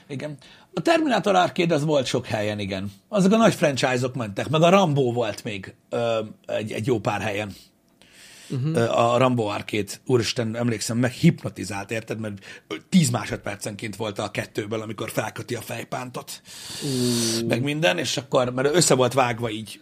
Igen. A Terminator Arcade az volt sok helyen, igen. Azok a nagy franchise-ok mentek, meg a Rambo volt még ö, egy, egy jó pár helyen. Uh-huh. A Rambo Arcade, úristen, emlékszem, meg hipnotizált, érted? Mert 10 másodpercenként volt a kettőből, amikor felköti a fejpántot, uh. meg minden, és akkor, mert össze volt vágva így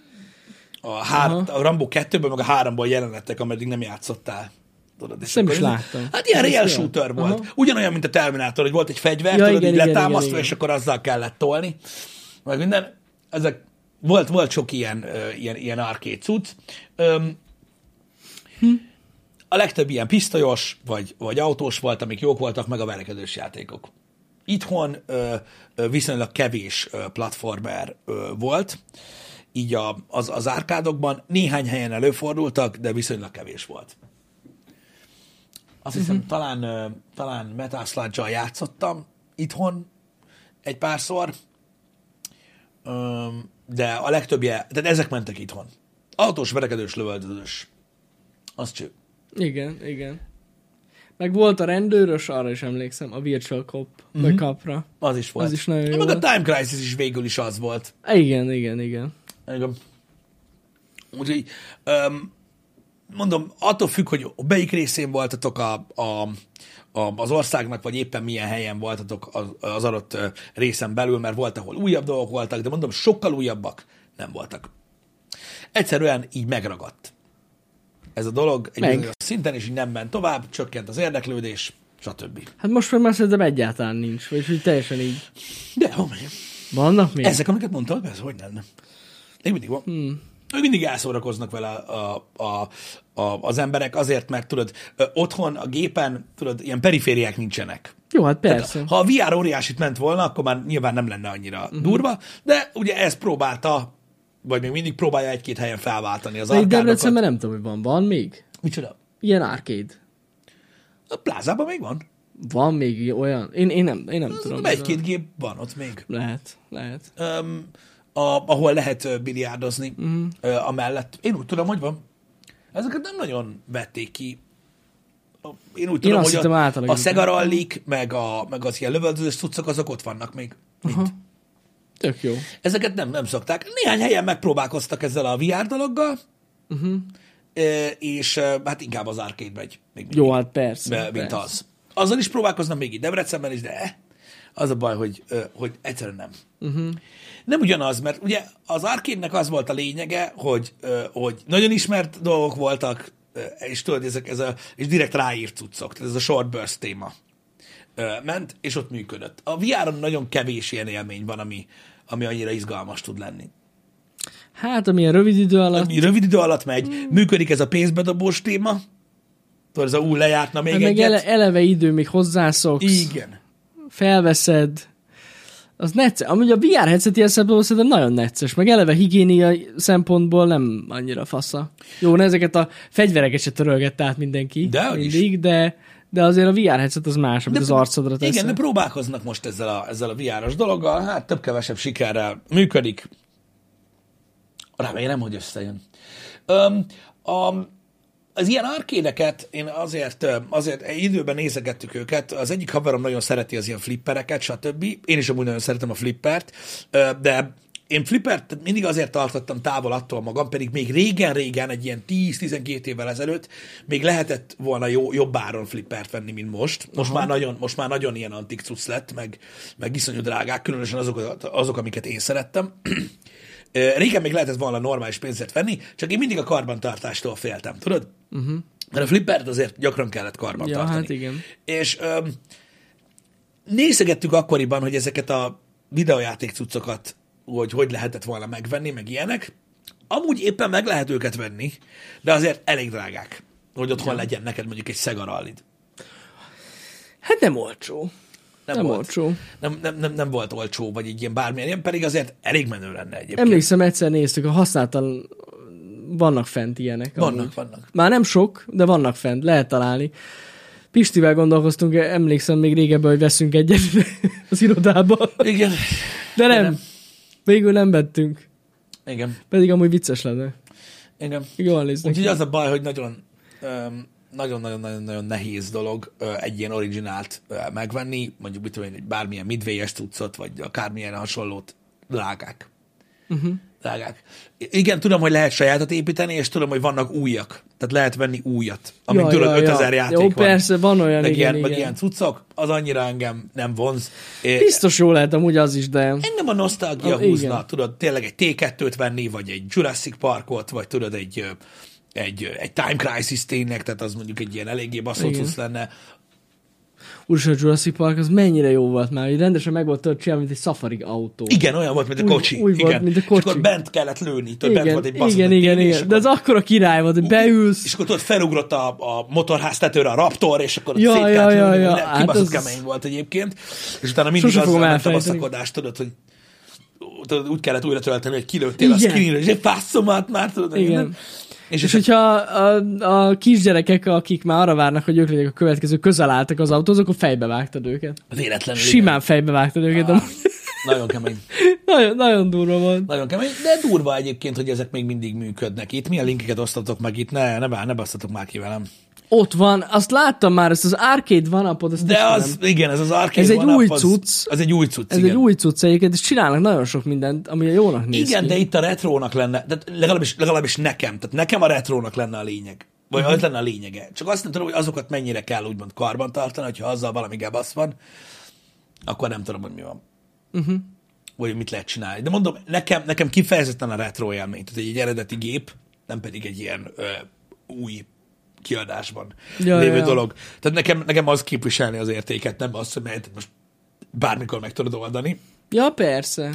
a, hár, a Rambo 2-ből, meg a 3-ból jelenetek, ameddig nem játszottál. Tudod, és Nem is láttam. Hát ilyen real shooter volt. Aha. Ugyanolyan, mint a Terminator, hogy volt egy fegyver, Ja, tudod, igen, így igen, letámasztva, igen, és igen. akkor azzal kellett tolni. Meg minden. Ezek, volt, volt sok ilyen, ilyen, ilyen arcade cucc. Öm, a legtöbb ilyen pisztolyos, vagy, vagy autós volt, amik jók voltak, meg a verekedős játékok. Itthon ö, ö, viszonylag kevés ö, platformer ö, volt, így a, az, az árkádokban néhány helyen előfordultak, de viszonylag kevés volt. Azt hiszem, uh-huh. talán, ö, talán Metal Sludge-al játszottam itthon egy párszor, Öm, de a legtöbbje, tehát ezek mentek itthon. Autós, verekedős, lövöldözős. Az cső. Igen, igen. Meg volt a rendőrös, arra is emlékszem, a Virtual Cop, uh-huh. vagy Capra. Az is volt. Az is nagyon jó Meg a. Time Crisis is végül is az volt. Igen, igen, igen. Igen. Úgyhogy öm, mondom, attól függ, hogy melyik részén voltatok a, a, a, az országnak, vagy éppen milyen helyen voltatok az, az adott részen belül, mert volt, ahol újabb dolgok voltak, de mondom, sokkal újabbak nem voltak. Egyszerűen így megragadt. Ez a dolog egy Meg. bizonyos szinten, és így nem ment tovább, csökkent az érdeklődés, stb. Hát most már már szerintem egyáltalán nincs, vagy hogy teljesen így. De még. Vannak még? Ezek, amiket mondtad, persze, hogy lenne. Még mindig van. Hmm. Ők mindig elszórakoznak vele a, a, a, a, az emberek azért, mert tudod, otthon a gépen, tudod, ilyen perifériák nincsenek. Jó, hát persze. Ha a VR óriásit ment volna, akkor már nyilván nem lenne annyira uh-huh. durva, de ugye ezt próbálta, vagy még mindig próbálja egy-két helyen felváltani az arkádokat. Debrecenben nem tudom, hogy van. Van még? Micsoda? Ilyen arcade. A plázában még van. Van még olyan? Én, én nem, én nem tudom. Tudom, egy-két gép van ott még. Lehet, lehet. Öm, a, ahol lehet biliárdozni uh-huh. ö, amellett. Én úgy tudom, hogy van. Ezeket nem nagyon vették ki. Én úgy tudom, azt hogy a, a. Sega meg, a, meg az ilyen lövöldözős cuccok, azok ott vannak még. Mind. Tök jó. Ezeket nem, nem szokták. Néhány helyen megpróbálkoztak ezzel a VR dologgal, uh-huh. és hát inkább az arcade megy. Még Jó, hát persze. be, mint persze. az. Azzal is próbálkoznak még itt Debrecenben is, de eh, az a baj, hogy, hogy egyszerűen nem. Uh-huh. Nem ugyanaz, mert ugye az arcade az volt a lényege, hogy, hogy nagyon ismert dolgok voltak, és tudod, ezek, ez a, és direkt ráírt cuccok, tehát ez a short burst téma ment, és ott működött. A VR-on nagyon kevés ilyen élmény van, ami, ami annyira izgalmas tud lenni. Hát, amilyen rövid idő alatt. Ami rövid idő alatt megy, működik ez a pénzbedobós téma, tudod, ez a ú, lejártna még Hát meg egyet. ele, eleve idő, még hozzászoksz, Igen. felveszed, az necces. Amúgy a VR headset ilyen szempontból szerintem nagyon necces, meg eleve higiénia szempontból nem annyira fasza. Jó, ne ezeket a fegyvereket se törölgett át mindenki. Is. mindig, de, de azért a VR headset az más, amit az arcodra tesz. Igen, de próbálkoznak most ezzel a, ezzel a VR-os dologgal, hát több-kevesebb sikerrel működik. Remélem, hogy összejön. Öm, a, az ilyen arkédeket én azért, azért időben nézegettük őket, az egyik haverom nagyon szereti az ilyen flippereket, stb. Én is amúgy nagyon szeretem a flippert, de én flippert mindig azért tartottam távol attól magam, pedig még régen-régen, egy ilyen 10-12 évvel ezelőtt még lehetett volna jó, jobb áron flippert venni, mint most. Most, már nagyon, most már nagyon ilyen antik cucc lett, meg, meg iszonyú drágák, különösen azok, azok amiket én szerettem. Régen még lehetett volna normális pénzért venni, csak én mindig a karbantartástól féltem, tudod? Uh-huh. Mert a flippert azért gyakran kellett karban Ja, tartani. hát igen. És öm, nézegettük akkoriban, hogy ezeket a videojáték cuccokat, hogy hogy lehetett volna megvenni, meg ilyenek. Amúgy éppen meg lehet őket venni, de azért elég drágák, hogy otthon ja. legyen neked mondjuk egy Sega Rallid. Hát nem olcsó. Nem, Nem volt. olcsó. Nem, nem, nem, nem, volt olcsó, vagy egy ilyen bármilyen, ilyen, pedig azért elég menő lenne egyébként. Emlékszem, egyszer néztük, a használtan vannak fent ilyenek. Vannak, amúgy. vannak. Már nem sok, de vannak fent, lehet találni. Pistivel gondolkoztunk, emlékszem még régebben, hogy veszünk egyet az irodába. Igen. De nem. nem. Végül nem vettünk. Igen. Pedig amúgy vicces lenne. Igen. Jól néznek. Úgyhogy az a baj, hogy nagyon, öm, nagyon-nagyon-nagyon nehéz dolog egy ilyen originált megvenni, mondjuk mit tudom én, egy bármilyen midway cuccot, vagy akármilyen hasonlót, drágák. Uh-huh. Drágák. Igen, tudom, hogy lehet sajátot építeni, és tudom, hogy vannak újak. Tehát lehet venni újat, amik Ja, tudod, ja, 5000 ja. játék Jó, van. persze, van olyan, meg, igen, ilyen, igen. meg ilyen cuccok, az annyira engem nem vonz. Biztos jó lehet amúgy az is, de... Engem a nosztalgia Ah, húzna, igen. tudod, tényleg egy T2-t venni, vagy egy Jurassic Parkot, vagy tudod, egy, egy, egy Time Crisis tényleg, tehát az mondjuk egy ilyen eléggé baszott lenne. Úristen, a Jurassic Park az mennyire jó volt már, hogy rendesen meg volt csinálni, mint egy safari autó. Igen, olyan volt, mint a Úgy- kocsi. úgy volt, igen. mint a És kocsi. akkor bent kellett lőni, tudod, bent igen, volt egy baszott igen, igen, és igen. De akkor- az akkora király volt, hogy beülsz, És akkor tudod, felugrott a, a motorház tetőre a Raptor, és akkor Ja, szét ja, ja, ja. minden. Hát Kibaszott az- kemény volt egyébként. És utána mindig azzal ment a elfelejteni. baszakodás, tudod, hogy tudod, úgy kellett újra tölteni, hogy kilőttél a screenre, és egy fászomat már, tudod, Igen. minden. És, És hogyha a, a kisgyerekek, akik már arra várnak, hogy ők legyenek a következő, közel álltak az autóhoz, akkor fejbe vágtad őket. véletlenül. Simán fejbe vágtad őket. Ah. Nagyon kemény. Nagyon, nagyon durva volt. Nagyon kemény, de durva egyébként, hogy ezek még mindig működnek. Itt milyen linkeket osztatok meg itt? Ne, ne, bár, ne basszatok már ki velem. Ott van, azt láttam már, ezt az arcade van apod, ezt De az, igen, ez az arcade Ez egy one-up, új az, cucc. Az egy új cucc, Ez igen. egy új cucc egyébként, és csinálnak nagyon sok mindent, ami jónak néz Igen, ki. de itt a retrónak lenne, tehát legalábbis, legalábbis nekem, tehát nekem a retrónak lenne a lényeg. Vagy uh-huh. az lenne a lényege. Csak azt nem tudom, hogy azokat mennyire kell úgymond karban tartani, hogyha azzal valami gebasz van, akkor nem tudom, hogy mi van. Uh-huh. Vagy mit lehet csinálni. De mondom, nekem, nekem kifejezetten a retro élmény. Tehát egy eredeti gép, nem pedig egy ilyen ö, új kiadásban Ja, lévő ja. dolog. Tehát nekem, nekem az képviselni az értéket, nem az, hogy mert most bármikor meg tudod oldani. Ja, persze.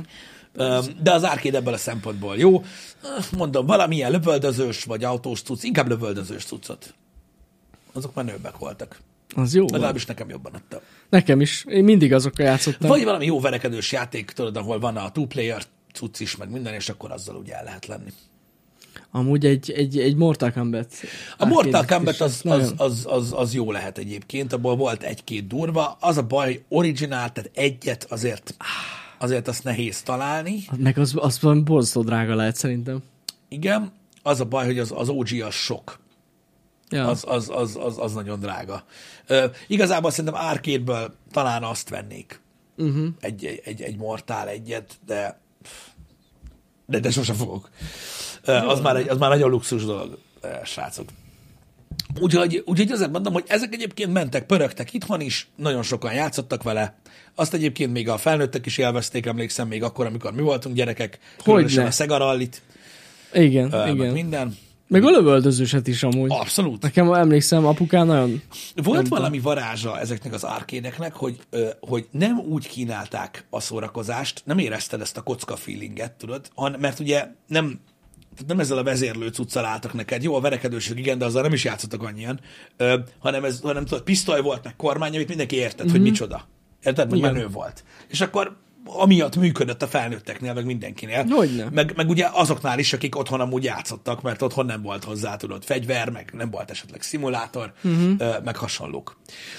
De az arcade ebből a szempontból jó. Mondom, valamilyen lövöldözős vagy autós cucc, inkább lövöldözős cuccot. Azok menőbbek voltak. Az jó. Legalábbis nekem jobban adta. Nekem is. Én mindig azokkal játszottam. Vagy valami jó verekedős játék, tudod, ahol van a two-player cucc is, meg minden, és akkor azzal ugye el lehet lenni. Amúgy egy, egy, egy Mortal Kombat. A Mortal Kombat az, az, az, az, az jó lehet egyébként, abból volt egy-két durva. Az a baj, originál, tehát egyet azért, azért azt nehéz találni. Meg az, az valami borzasztó drága lehet szerintem. Igen, az a baj, hogy az, az OG az sok. Ja. az, az, az, az, az nagyon drága. Ö, igazából szerintem arcade talán azt vennék. Uh-huh. Egy, egy, egy, egy mortál egyet, de de, de sosem fogok. Az, már egy, az már nagyon luxus dolog, srácok. Úgyhogy, úgyhogy azért mondom, hogy ezek egyébként mentek, pörögtek itthon is, nagyon sokan játszottak vele. Azt egyébként még a felnőttek is élvezték, emlékszem még akkor, amikor mi voltunk gyerekek. Különösen a Sega Rallit, Igen, ö, igen. minden. Meg a lövöldözőset is amúgy. Abszolút. Nekem emlékszem, apukám nagyon... Volt valami varázsa ezeknek az árkédeknek, hogy, hogy nem úgy kínálták a szórakozást, nem érezted ezt a kocka feelinget, tudod, han, mert ugye nem, nem ezzel a vezérlő cuccal álltak neked. Jó, a verekedőség, igen, de azzal nem is játszottak annyian, ö, hanem, ez, hanem tudod, pisztoly volt, meg kormány, amit mindenki érted, mm-hmm. hogy micsoda. Érted? Meg menő volt. És akkor amiatt működött a felnőtteknél, meg mindenkinél. Hogyne. Meg, meg ugye azoknál is, akik otthon amúgy játszottak, mert otthon nem volt hozzá, tudod, fegyver, meg nem volt esetleg szimulátor, uh-huh. meg hasonlók.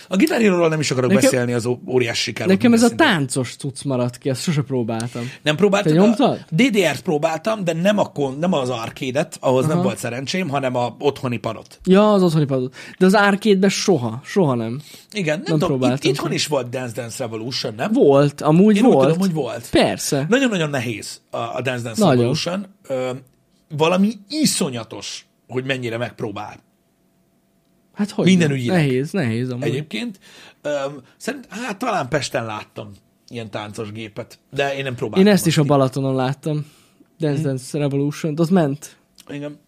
A Guitar Hero-ról nem is akarok Nekem- beszélni, az óriás siker. Nekem ez a szinten. táncos cucc maradt ki, azt sose próbáltam. Nem próbáltad? Te nyomtad? A DDR-t próbáltam, de nem, a nem az arcade-et, ahhoz Aha. nem volt szerencsém, hanem a otthoni padot. Ja, az otthoni padot. De az arcade soha, soha nem. Igen, nem, Nem tudom, itt, próbáltam itthon is volt Dance Dance Revolution, nem? Volt, amúgy Én volt. Tudom, hogy volt. Persze. Nagyon-nagyon nehéz a, a Dance Dance Nagyon. Revolution. Ö, valami iszonyatos, hogy mennyire megpróbál. Hát hogy Minden ügyileg. Nehéz, nehéz amúgy. Egyébként, öm, szerint, hát talán Pesten láttam ilyen táncos gépet, de én nem próbáltam. Én ezt is a Balatonon láttam. Dance Dance Revolution, az ment. Igen.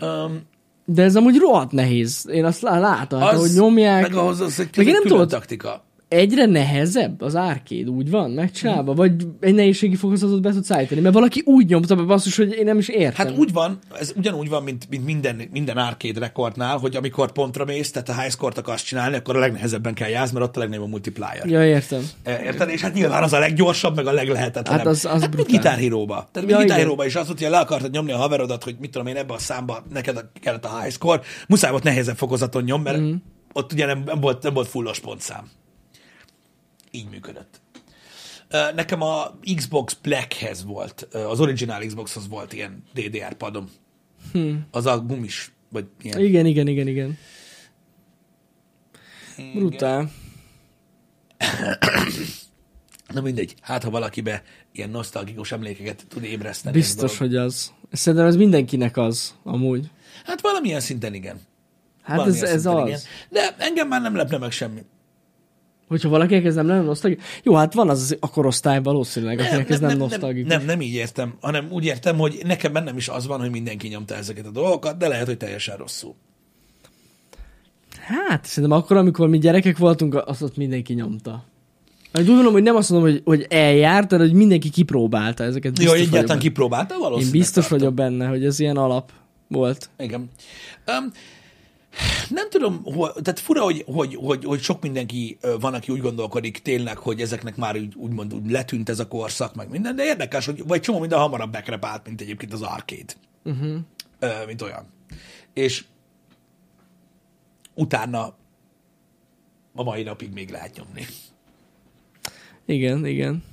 Um, De ez amúgy rohadt nehéz. Én azt lá- látom, hát, hogy nyomják. Meg ahhoz az egy, Meg én egy nem külön taktika. Egyre nehezebb az arcade, úgy van, megcsinálva? Vagy egy nehézségi fokozatot be tudsz állítani? Mert valaki úgy nyomta be basszus, hogy én nem is értem. Hát úgy van, ez ugyanúgy van, mint, mint minden, minden arcade rekordnál, hogy amikor pontra mész, tehát a high score-t akarsz csinálni, akkor a legnehezebben kell járni, mert ott a legnagyobb a multiplier. Ja, értem. E, Érted? És hát nyilván az a leggyorsabb, meg a leglehetetlenebb. Hát az- az hát mint Hero-ba. Tehát Ja. Hero-ba is az hogy le akartad nyomni a haverodat, hogy mit tudom én, ebbe a számba neked a- kellett a high score, muszáj volt nehezebb fokozaton nyom, mert mm. ott ugye nem, nem, volt, nem volt fullos pontszám. Így működött. Nekem a Xbox Blackhez volt, az original Xboxhoz volt ilyen DDR padom. Hm. Az a gumis vagy ilyen. Igen, igen, igen, igen. Brutál. Na mindegy, hát ha valakibe ilyen nosztalgikus emlékeket tud ébreszteni. ez Biztos, hogy az. Szerintem ez mindenkinek az, amúgy. Hát valamilyen szinten igen. Hát ez, Valamilyen ez szinten az. igen. De engem már nem lepne meg semmi. Hogyha valaki ez nem nosztalgikus. Jó, hát van az a korosztály valószínűleg, akinek ez nem, nosztalgikus. Nem, nem így értem, hanem úgy értem, hogy nekem bennem is az van, hogy mindenki nyomta ezeket a dolgokat, de lehet, hogy teljesen rosszul. Hát, szerintem akkor, amikor mi gyerekek voltunk, azt ott mindenki nyomta. Úgy gondolom, hogy nem azt mondom, hogy, hogy eljárt, hanem hogy mindenki kipróbálta ezeket. Jó, egyáltalán kipróbálta Én valószínűleg. biztos tartom. vagyok benne, hogy ez ilyen alap volt. Igen. Um, nem tudom, hol, tehát fura, hogy, hogy, hogy, hogy sok mindenki van, aki úgy gondolkodik tényleg, hogy ezeknek már úgy, úgymond úgy letűnt ez a korszak, meg minden, de érdekes, hogy vagy csomó minden hamarabb bekrepált, mint egyébként az arcade. Uh-huh. Ö, mint olyan. És utána a mai napig még lehet nyomni. Igen, igen.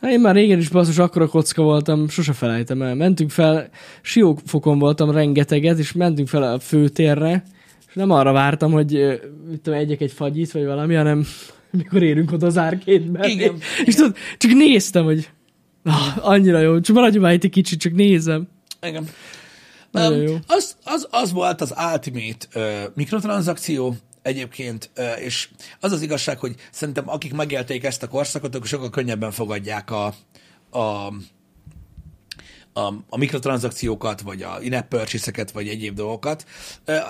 Hát én már régen is basszus akkora kocka voltam, sose felejtem el. Mentünk fel, siófokon voltam rengeteget, és mentünk fel a főtérre, és nem arra vártam, hogy mit tudom, egyek egy fagyit, vagy valami, hanem mikor érünk oda az árkétbe. Igen, És tudod, csak néztem, hogy ah, annyira jó, csak maradj már itt egy kicsit, csak nézem. Igen. Um, az, az, az volt az ultimate uh, mikrotranszakció egyébként, és az az igazság, hogy szerintem akik megélték ezt a korszakot, akkor sokkal könnyebben fogadják a, a, a, a mikrotranszakciókat, vagy a in-app purchase vagy egyéb dolgokat.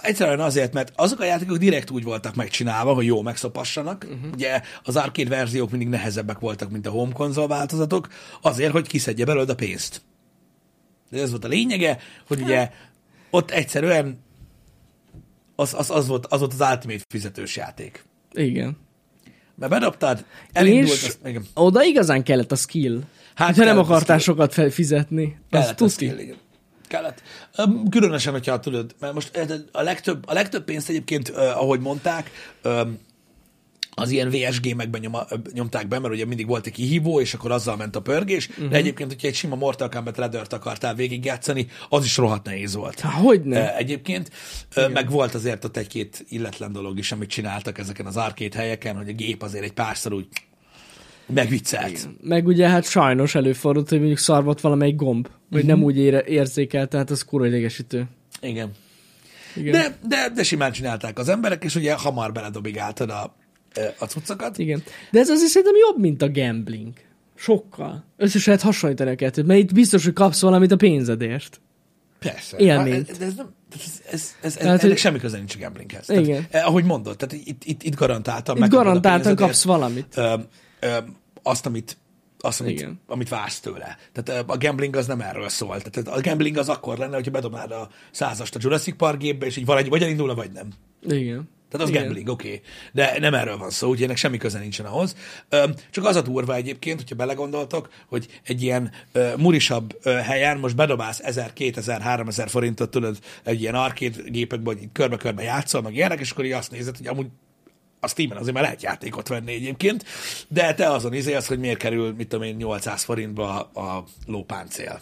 Egyszerűen azért, mert azok a játékok direkt úgy voltak megcsinálva, hogy jó megszopassanak. Uh-huh. Ugye az arcade verziók mindig nehezebbek voltak, mint a home konzol változatok, azért, hogy kiszedje belőled a pénzt. De ez volt a lényege, hogy ugye ott egyszerűen az, az, az, volt, az volt az Ultimate fizetős játék. Igen. Mert bedobtad, elindult, és az, igen, oda igazán kellett a skill. Hát ha nem a akartál sokat fizetni. Kellett az tuti. skill, igen. Kellett. Különösen, hogyha tudod, mert most a legtöbb, a legtöbb pénzt egyébként, ahogy mondták, az ilyen VS gémekben nyoma, nyomták be, mert ugye mindig volt egy kihívó, és akkor azzal ment a pörgés, uh-huh. de egyébként, hogyha egy sima Mortal Kombat Ledert akartál végigjátszani, az is rohadt nehéz volt. Há, hogyne. Egyébként, Igen. meg volt azért ott egy-két illetlen dolog is, amit csináltak ezeken az arcade helyeken, hogy a gép azért egy párszor úgy megviccelt. Meg ugye hát sajnos előfordult, hogy mondjuk szarvat valamelyik gomb, vagy Mhm. nem úgy ére, érzékel, tehát az kurva idegesítő. Igen. Igen. De, de, de simán csinálták az emberek, és ugye hamar beledobigáltad a, a cuccokat. Igen. De ez azért szerintem jobb, mint a gambling. Sokkal. Össze se lehet hasonlítani a kettőt, mert itt biztos, hogy kapsz valamit a pénzedért. Persze. Élményt. Hát, De ez nem, ez, ez, ez, Tehát, ennek hogy- semmi köze nincs a gamblinghez. Igen. Tehát, eh, ahogy mondod, tehát itt, itt, itt garantáltan Itt garantáltan kapsz valamit. ö, ö, azt, amit, azt, amit, Igen. amit vársz tőle. Tehát a gambling az nem erről szól. Tehát a gambling az akkor lenne, hogyha bedobnád a százast a Jurassic Park gépbe, és így valahogy vagy elindulna, vagy nem. Igen. Tehát az Igen. gambling, oké. Okay. De nem erről van szó, úgyhogy ennek semmi köze nincsen ahhoz. Csak az a durva egyébként, hogyha belegondoltok, hogy egy ilyen ö, murisabb helyen most bedobálsz 1000, 2000, 3000 forintot tudod egy ilyen arcade gépekben, hogy körbe-körbe játszol, meg ilyenek, és akkor így azt nézed, hogy amúgy a Steam-en azért már lehet játékot venni egyébként, de te azon izélsz, hogy miért kerül, mit tudom én, 800 forintba a lópáncél.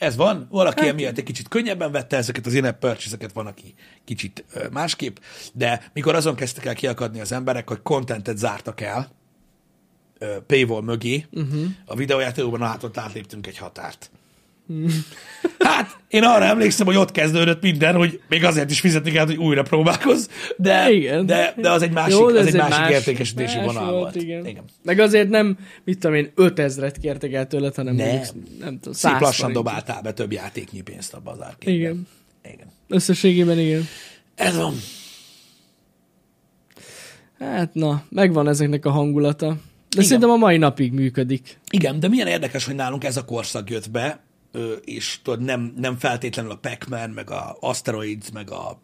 Ez van, valaki hát, emiatt egy kicsit könnyebben vette ezeket az in-app purchase van, aki kicsit másképp, de mikor azon kezdtek el kiakadni az emberek, hogy contentet zártak el paywall mögé, uh-huh. a videójátékokban hát ott átléptünk egy határt. Hát, én arra emlékszem, hogy ott kezdődött minden, hogy még azért is fizetni kell, hogy újra próbálkozz, de, Igen. de, de az egy másik, Jó, az egy másik értékesítési más vonal volt. Igen. igen. Meg azért nem, mit tudom én, 5000-et kértek el tőled, hanem Nem. mondjuk, nem tudom, Szép 100 lassan dobáltál be több játéknyi pénzt abba az árképbe. Igen. Igen. Összességében igen. Ez van. Hát na, megvan ezeknek a hangulata. De Igen. szerintem a mai napig működik. Igen, de milyen érdekes, hogy nálunk ez a korszak jött be, és tudod, nem, nem feltétlenül a Pac-Man, meg a Asteroids, meg a,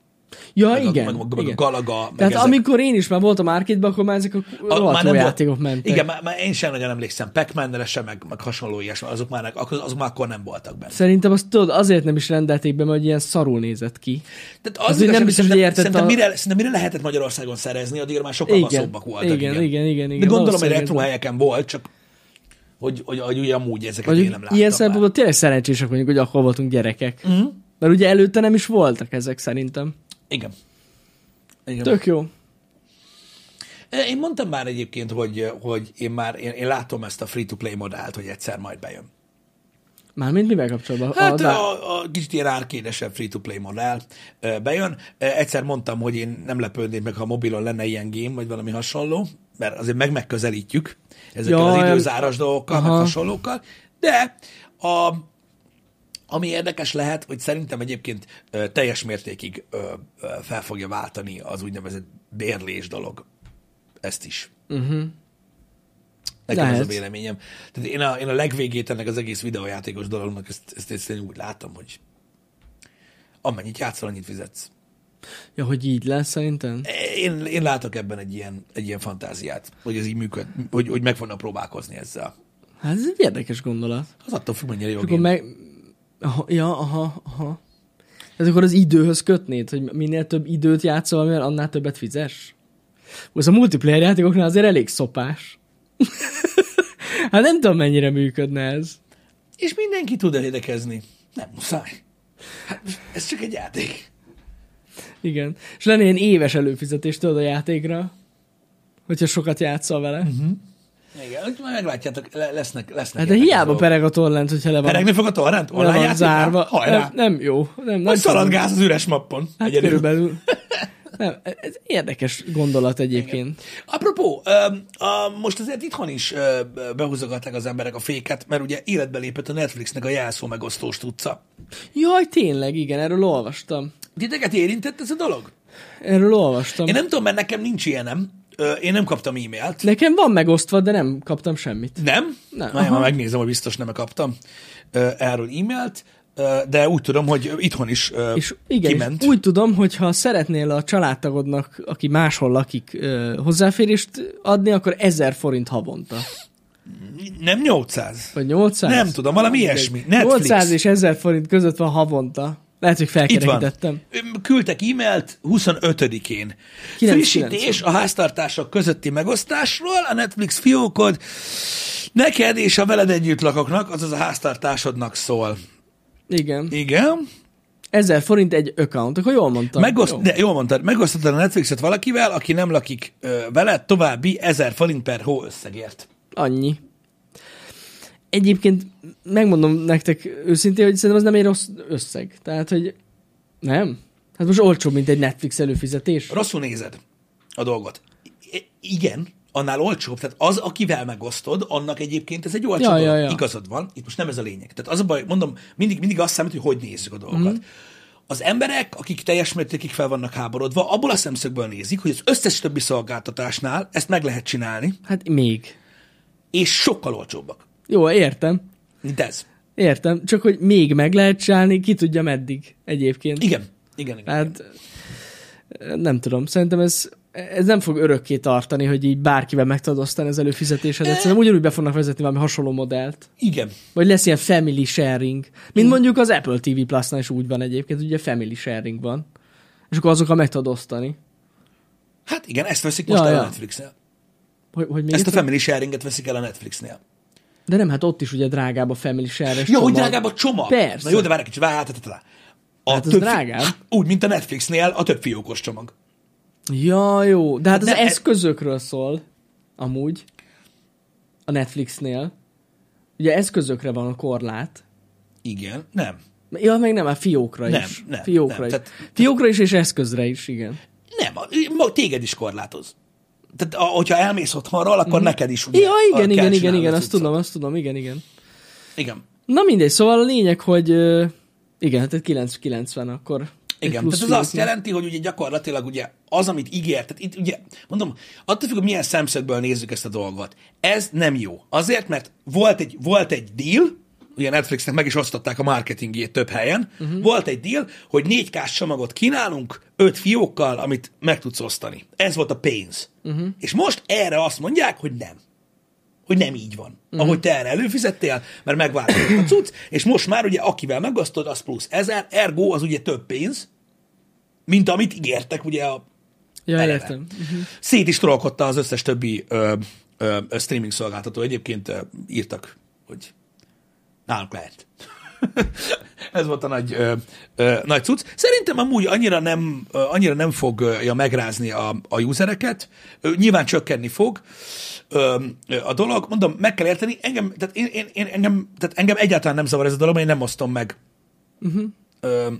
Ja, meg igen. a, meg, a- meg a igen. Galaga, meg Tehát ezek. amikor én is már voltam arcade akkor már ezek a, A- a rohadt jó volt- játékok mentek. Igen, már, már én sem nagyon emlékszem Pac-Man-re sem, meg, meg hasonló ilyesmi, azok már, azok, már akkor nem voltak benne. Szerintem azt tudod, azért nem is rendelték be, mert ilyen szarul nézett ki. Tehát Az az, úgy nem biztos, hogy értett szerintem, a- mire, szerintem mire lehetett Magyarországon szerezni, addigra már sokkal Igen, baszóbbak voltak. igen, igen, igen, igen, De gondolom, hogy retro helyeken volt, csak hogy, hogy, hogy ugye amúgy ezeket én Vagy nem láttam ilyen szempontból tényleg szerencsések vagyunk, hogy akkor voltunk gyerekek. Mhm. Mert ugye előtte nem is voltak ezek szerintem. Igen. Igen. Tök jó. Én mondtam már egyébként, hogy, hogy én már én, én látom ezt a free-to-play modellt, hogy egyszer majd bejön. Mármint mivel kapcsolatban? Hát a, a, a kicsit ilyen árkédesebb free-to-play modell ö, bejön. Ö, Egyszer mondtam, hogy én nem lepődnék meg, ha mobilon lenne ilyen game, vagy valami hasonló, mert azért meg megközelítjük ezekkel Jaj, az időzáras dolgokkal, meg aha. hasonlókkal, de a, ami érdekes lehet, hogy szerintem egyébként ö, teljes mértékig ö, ö, fel fogja váltani az úgynevezett bérlés dolog. Ezt is. uh-huh. Nekem ez a Lehet. véleményem. Tehát én a, én a legvégét ennek az egész videójátékos dolognak ezt, ezt, ezt én úgy látom, hogy amennyit játszol, annyit fizetsz. Ja, hogy így lesz szerintem? Én, én látok ebben egy ilyen, egy ilyen fantáziát, hogy ez így működ, hogy, hogy meg fognak próbálkozni ezzel. Hát ez egy érdekes gondolat. Az attól függ, mennyire jó akkor meg... Aha, ja, aha, aha. Ez akkor az időhöz kötnéd, hogy minél több időt játszol, valamivel, annál többet fizes? Az a multiplayer játékoknál azért elég szopás. hát nem tudom, mennyire működne ez. És mindenki tud érdekezni. Nem muszáj. Hát, ez csak egy játék. Igen. És lenne ilyen éves előfizetés tudod a játékra, hogyha sokat játszol vele. Uh-huh. Igen, majd meglátjátok, le- lesznek, lesznek. Hát de hiába dolgok. pereg a torrent, hogyha le van, Peregni fog a torrent? le Online van játéknál? zárva. Hajrá! Nem, nem jó. Nem, nem szaladgálsz az üres mappon. Hát Egyedül. körülbelül. Nem, ez érdekes gondolat egyébként. Apropó, ö, a, most azért itthon is behúzogatnak az emberek a féket, mert ugye életbe lépett a Netflixnek a jelszó megosztós tudca. Jaj, tényleg, igen, erről olvastam. Titeket érintett ez a dolog? Erről olvastam. Én nem tudom, mert nekem nincs ilyenem. Ö, Én nem kaptam e-mailt. Nekem van megosztva, de nem kaptam semmit. Nem? Nem, Na, már megnézem, hogy biztos nem kaptam ö, erről e-mailt, de úgy tudom, hogy itthon is És igen, kiment. és úgy tudom, hogy ha szeretnél a családtagodnak, aki máshol lakik, hozzáférést adni, akkor 1000 forint havonta. Nem 800. Vagy 800? Nem tudom, valami Mindegy. ilyesmi. Netflix. 800 és 1000 forint között van havonta. Lehet, hogy felkerekítettem. Küldtek e-mailt 25-én. Frissítés a háztartások közötti megosztásról, a Netflix fiókod neked és a veled együtt lakoknak, azaz a háztartásodnak szól. Igen. Igen. 1000 forint egy account, akkor jól mondtam. Megoszt, Jó. de jól mondtad, megosztottad a Netflixet valakivel, aki nem lakik ö, veled, további 1000 forint per hó összegért. Annyi. Egyébként megmondom nektek őszintén, hogy szerintem az nem egy rossz összeg. Tehát, hogy nem. Hát most olcsóbb, mint egy Netflix előfizetés. Rosszul nézed a dolgot. I- igen, annál olcsóbb. Tehát az, akivel megosztod, annak egyébként ez egy olcsó Ja, dolog. ja, ja. Igazad van, itt most nem ez a lényeg. Tehát az a baj, mondom, mindig, mindig azt számít, hogy hogy nézzük a dolgokat. Mhm. Mm. Az emberek, akik teljes mértékig fel vannak háborodva, abból a szemszögből nézik, hogy az összes többi szolgáltatásnál ezt meg lehet csinálni, Hát még. és sokkal olcsóbbak, Jó, értem. mint ez. Értem. Csak, hogy még meg lehet csinálni, ki tudja meddig egyébként. Igen, igen, igen. Hát nem tudom, szerintem ez, ez nem fog örökké tartani, hogy így bárkivel meg tudod osztani az előfizetésedet. Szerintem ugyanúgy be fognak vezetni valami hasonló modellt. igen. Vagy lesz ilyen family sharing. Mint mondjuk az Apple TV Plus-nál is úgy van egyébként, ugye family sharing van. És akkor azokkal meg tudod osztani. Hát igen, ezt veszik most Ja, el a ja. Netflixnél. Hogy, hogy még Ezt a family sharinget veszik el a Netflixnél. De nem, hát ott is ugye drágább a family share Ja, hogy drágább a csomag. Persze. Na jó, de várj egy kicsit, várj, hát, hát, hát. A Hát több- drágább. Úgy, mint a Netflixnél a több fiókos csomag. Ja, jó. De hát az ez- eszközökről szól. Amúgy. A Netflixnél. Ugye eszközökre van a korlát. Igen, nem. Ja, meg nem, a fiókra Nem, is. nem, fiókra nem, is. tehát- fiókra is, és eszközre is, igen. Nem, a- ma téged is korlátoz. Tehát, hogyha elmész otthonról, akkor neked is ugye. Ja, igen, igen, igen, igen, azt tudom, azt tudom, igen, igen. Igen. Na mindegy, szóval a lényeg, hogy ö, igen, tehát 990 akkor. Igen, tehát ez azt jelenti, hogy ugye gyakorlatilag ugye az, amit ígért, tehát itt ugye, mondom, attól függ, hogy milyen szemszögből nézzük ezt a dolgot. Ez nem jó. Azért, mert volt egy, volt egy deal, ugye Netflixnek meg is osztották a marketingjét több helyen, uh-huh. volt egy deal, hogy 4 k csomagot kínálunk, öt fiókkal, amit meg tudsz osztani. Ez volt a pénz. Uh-huh. És most erre azt mondják, hogy nem. Hogy nem így van. Uh-huh. Ahogy te erre előfizettél, mert megváltozott a cucc, és most már ugye akivel megosztod, az plusz ezer, ergo az ugye több pénz, mint amit ígértek ugye a Ja, eleve. értem. Szét is trollkodta az összes többi ö, ö, streaming szolgáltató. Egyébként ö, írtak, hogy nálunk lehet. Ez volt a nagy, ö, ö, nagy cucc. Szerintem amúgy annyira nem, ö, annyira nem fogja megrázni a, a usereket. Ö, nyilván csökkenni fog ö, ö, a dolog. Mondom, meg kell érteni. Engem, tehát én, én, én, engem, tehát engem egyáltalán nem zavar ez a dolog, én nem osztom meg uh-huh. ö,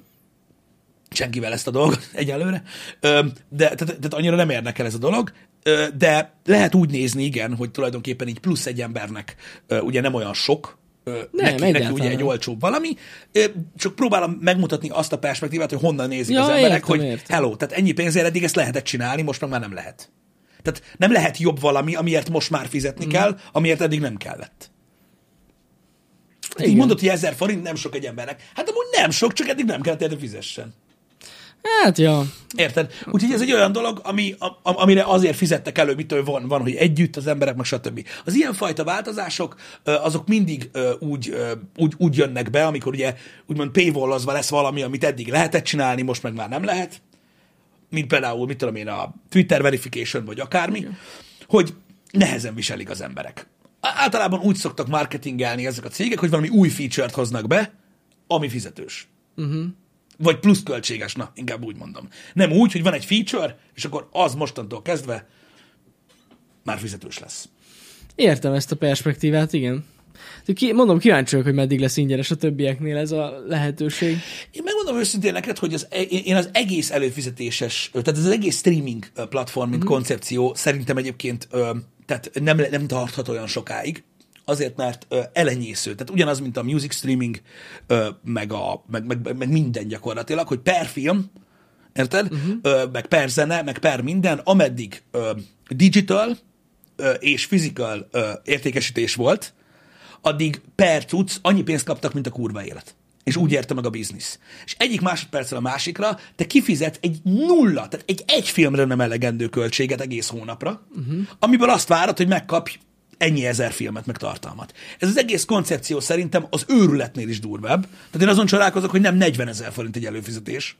senkivel ezt a dolgot egyelőre. Ö, de tehát, tehát annyira nem érnek el ez a dolog. Ö, de lehet úgy nézni, igen, hogy tulajdonképpen így plusz egy embernek ö, ugye nem olyan sok, Nem, neki, neki ugye egy olcsóbb valami, csak próbálom megmutatni azt a perspektívát, hogy honnan nézik Ja, az emberek, értem, hogy értem. hello, tehát ennyi pénzért eddig ezt lehetett csinálni, most meg már nem lehet. Tehát nem lehet jobb valami, amiért most már fizetni mm. kell, amiért eddig nem kellett. Hát így Igen. mondod, hogy 1000 forint nem sok egy embernek. Hát amúgy nem sok, csak eddig nem kellett érte fizessen. Hát, ja. Érted? Úgyhogy ez egy olyan dolog, ami, a, amire azért fizettek elő, mitől van, van, hogy együtt az emberek, meg stb. Az ilyenfajta változások, azok mindig úgy, úgy, úgy jönnek be, amikor ugye úgymond paywallozva lesz valami, amit eddig lehetett csinálni, most meg már nem lehet. Mint például, mit tudom én, a Twitter verification, vagy akármi, hogy nehezen viselik az emberek. Általában úgy szoktak marketingelni ezek a cégek, hogy valami új feature-t hoznak be, ami fizetős. Vagy plusz költséges, na, inkább úgy mondom. Nem úgy, hogy van egy feature, és akkor az mostantól kezdve már fizetős lesz. Értem ezt a perspektívát, igen. Ki, mondom, kíváncsi vagyok, hogy meddig lesz ingyenes a többieknél ez a lehetőség. Én megmondom őszintén neked, hogy az, e- én az egész előfizetéses, tehát az egész streaming platform, mint koncepció szerintem egyébként tehát nem, nem tarthat olyan sokáig, azért, mert elenyésző. Tehát ugyanaz, mint a music streaming, meg, a, meg, meg, meg minden gyakorlatilag, hogy per film, érted? Uh-huh. Meg per zene, meg per minden, ameddig digital és physical értékesítés volt, addig per cucc annyi pénzt kaptak, mint a kurva élet. És úgy érte meg a biznisz. És egyik másodpercről a másikra te kifizetsz egy nulla, tehát egy egy filmre nem elegendő költséget egész hónapra, uh-huh. amiből azt várod, hogy megkapj ennyi ezer filmet, meg tartalmat. Ez az egész koncepció szerintem az őrületnél is durvább. Tehát én azon csodálkozok, hogy nem 40 ezer forint egy előfizetés,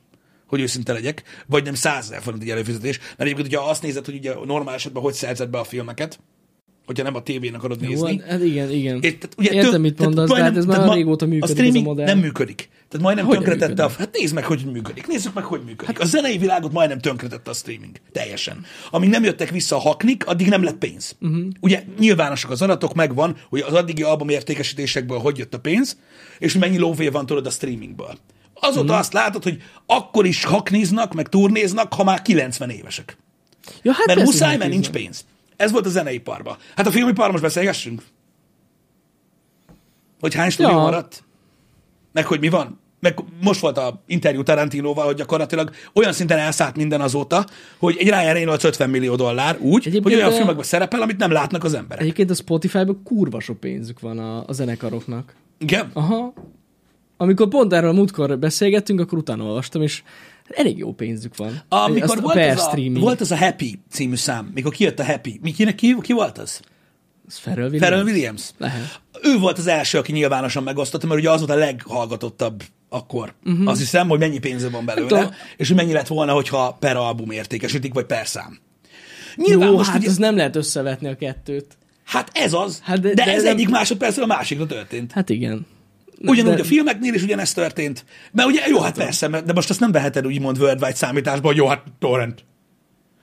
hogy őszinte legyek, vagy nem 100 ezer forint egy előfizetés. Mert egyébként, hogyha azt nézed, hogy ugye normál esetben hogy szerzed be a filmeket, hogyha nem a tévén akarod Jó, nézni, hát igen, igen. és, tehát, ugye, Értem, tök- mit tehát mondasz, de hát ez már tehát ma- régóta működik A ez a streaming modell. nem működik. Tehát majdnem Hogyan tönkretette a... Hát nézd meg, hogy működik. Nézzük meg, hogy működik. A zenei világot majdnem tönkretette a streaming. Teljesen. Amíg nem jöttek vissza a haknik, addig nem lett pénz. Uh-huh. Ugye nyilvánosak az adatok, megvan, hogy az addigi album értékesítésekből hogy jött a pénz, és mennyi lóvé van tudod a streamingből. Azóta uh-huh. azt látod, hogy akkor is hakniznak, meg turnéznak, ha már 90 évesek. Ja, hát Mert muszáj, hát mert nincs pénz. Ez volt a zeneiparban. Hát a filmiparban most beszélgessünk. Hogy hány stúdió Ja. maradt? Meg hogy mi van? Meg most volt a interjú Tarantinóval, hogy gyakorlatilag olyan szinten elszállt minden azóta, hogy egy Ryan Reynolds 50 millió dollár úgy, Egyébként hogy olyan de- filmekben szerepel, amit nem látnak az emberek. Egyébként a Spotify-ban kurva sok pénzük van a, a zenekaroknak. Igen? Aha. Amikor pont erről a múltkor beszélgettünk, akkor utána olvastam, és elég jó pénzük van. Amikor Azt volt az, a, volt az a Happy című szám, mikor kijött a Happy. Mi, kinek, ki, ki volt az? Az Pharrell Williams. Pharrell Williams. Lehet. Ő volt az első, aki nyilvánosan megosztotta, mert ugye az volt a leghallgatottabb akkor. Uh-huh. Azt hiszem, hogy mennyi pénze van belőle, tudom. és hogy mennyi lett volna, hogyha per album értékesítik, vagy per szám. Nyilván Jó, most hát ugye, ez nem lehet összevetni a kettőt. hát ez az, Hát de, de- de, de ez nem- egyik másodpercről a másikra történt. Hát igen. Ugyanúgy de- a filmeknél is ugyanezt történt. Mert ugye, jó, hát persze, de most azt nem veheted úgymond worldwide számításba, hogy jó, hát torrent.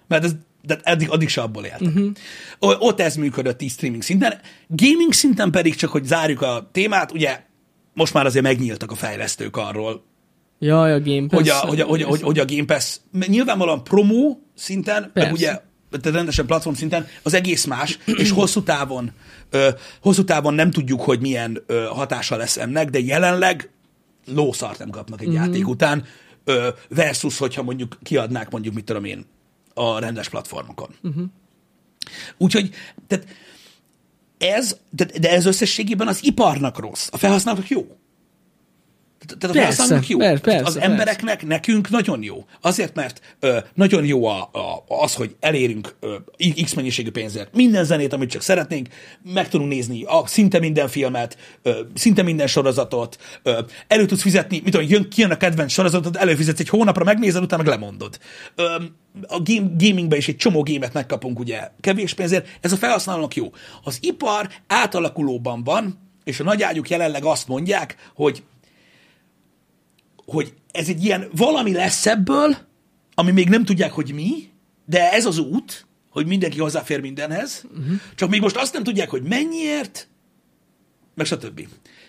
Mert ez, de eddig, addig se abból éltek. Uh-huh. Ott ez működött így streaming szinten. Gaming szinten pedig csak, hogy zárjuk a témát, ugye most már azért megnyíltak a fejlesztők arról, Jaj, a Game Pass. hogy a, hogy, a, hogy, a, hogy, a Game Pass nyilvánvalóan promó szinten, meg Persze. ugye tehát rendesen platform szinten az egész más, és hosszú távon, ö, hosszú távon nem tudjuk, hogy milyen ö, hatása lesz ennek, de jelenleg lószart nem kapnak egy mm-hmm. játék után, ö, versus, hogyha mondjuk kiadnák mondjuk, mit tudom én, a rendes platformokon. Mm-hmm. Úgyhogy, tehát ez, de, de ez összességében az iparnak rossz, a felhasználóknak jó. Tehát Persze, felhasználóknak jó. persze, persze, az persze. embereknek, nekünk nagyon jó. Azért, mert ö, nagyon jó a, a, az, hogy elérünk ö, x mennyiségű pénzért. Minden zenét, amit csak szeretnénk, meg tudunk nézni a, szinte minden filmet, ö, szinte minden sorozatot, ö, elő tudsz fizetni, mit tudom, jön, kijön a kedvenc sorozatot, előfizetsz egy hónapra, megnézed, utána meg lemondod. Ö, a game, gamingben is egy csomó gémet megkapunk ugye kevés pénzért, ez a felhasználónak jó. Az ipar átalakulóban van, és a nagyágyuk jelenleg azt mondják, hogy hogy ez egy ilyen valami lesz ebből, ami még nem tudják, hogy mi, de ez az út, hogy mindenki hozzáfér mindenhez, uh-huh. csak még most azt nem tudják, hogy mennyiért, meg stb.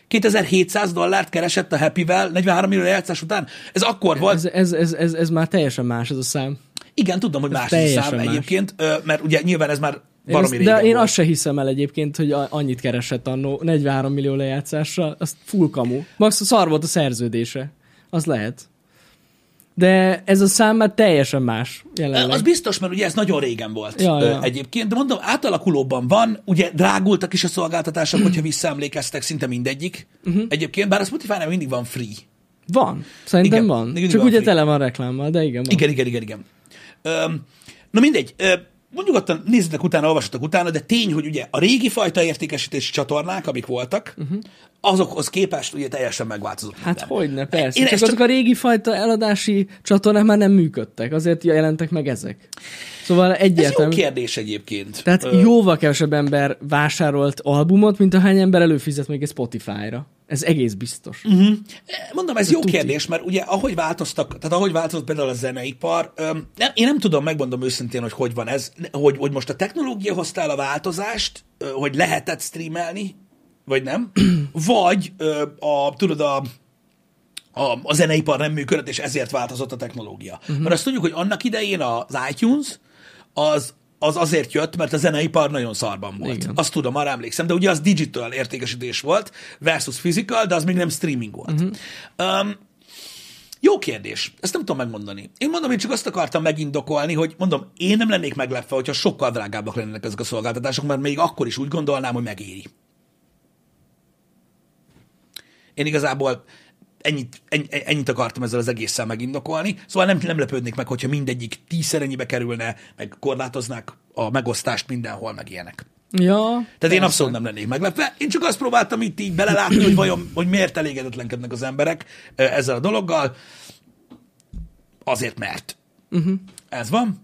2700 dollárt keresett a Happy-vel 43 millió lejátszás után. Ez akkor volt. Ez, ez, ez, ez, ez már teljesen más ez a szám. Igen, tudom, hogy Ez más ez a szám más. egyébként, mert ugye nyilván ez már valami de én volt. azt se hiszem el egyébként, hogy annyit keresett annó 43 millió lejátszásra, az full kamu. Max szar volt a szerződése. Az lehet. De ez a szám már teljesen más jelenleg. Az biztos, mert ugye ez nagyon régen volt Ja, ö, ja. egyébként, de mondom, átalakulóban van, ugye drágultak is a szolgáltatások, hogyha visszaemlékeztek, szinte mindegyik. Uh-huh. Egyébként, bár a Spotify-nál mindig van free. Van. Szerintem Igen, van. Csak van ugye free. tele van reklámmal, de igen van. Igen, igen, igen, igen. Öm, na mindegy, ö, nyugodtan nézzetek utána, olvassatok utána, de tény, hogy ugye a régi fajta értékesítési csatornák, amik voltak, uh-huh. azokhoz képest ugye teljesen megváltozott. Hát minden. hogyne, persze. Én Csak azok csak- a régi fajta eladási csatornák már nem működtek, azért jelentek meg ezek. Szóval Ez jó egyértelmű. kérdés egyébként. Tehát Ö, jóval kevesebb ember vásárolt albumot, mint ahány ember előfizet még egy Spotify-ra. Ez egész biztos. Mhm. Mondom, ez jó tuti. kérdés, mert ugye ahogy változtak, tehát ahogy változott például a zeneipar, öm, nem, én nem tudom, megmondom őszintén, hogy hogy van ez, hogy, hogy most a technológia hozta el a változást, hogy lehetett streamelni, vagy nem, vagy ö, a, tudod, a, a, a zeneipar nem működött, és ezért változott a technológia. Uh-huh. Mert azt tudjuk, hogy annak idején az iTunes az, az azért jött, mert a zeneipar nagyon szarban volt. Igen. Azt tudom, arra emlékszem, de ugye az digital értékesítés volt versus physical, de az még nem streaming volt. Uh-huh. Um, jó kérdés. Ezt nem tudom megmondani. Én mondom, én csak azt akartam megindokolni, hogy mondom, én nem lennék meglepve, hogyha sokkal drágábbak lennének ezek a szolgáltatások, mert még akkor is úgy gondolnám, hogy megéri. Én igazából ennyit, ennyi, ennyit akartam ezzel az egésszel megindokolni. Szóval nem, nem lepődnék meg, hogyha mindegyik tízszer ennyibe kerülne, meg korlátoznák a megosztást mindenhol, meg ilyenek. Ja, Tehát én abszolút nem lennék meglepve. Én csak azt próbáltam itt így belelátni, hogy vajon, hogy miért elégedetlenkednek az emberek ezzel a dologgal. Azért mert. Uh-huh. Ez van.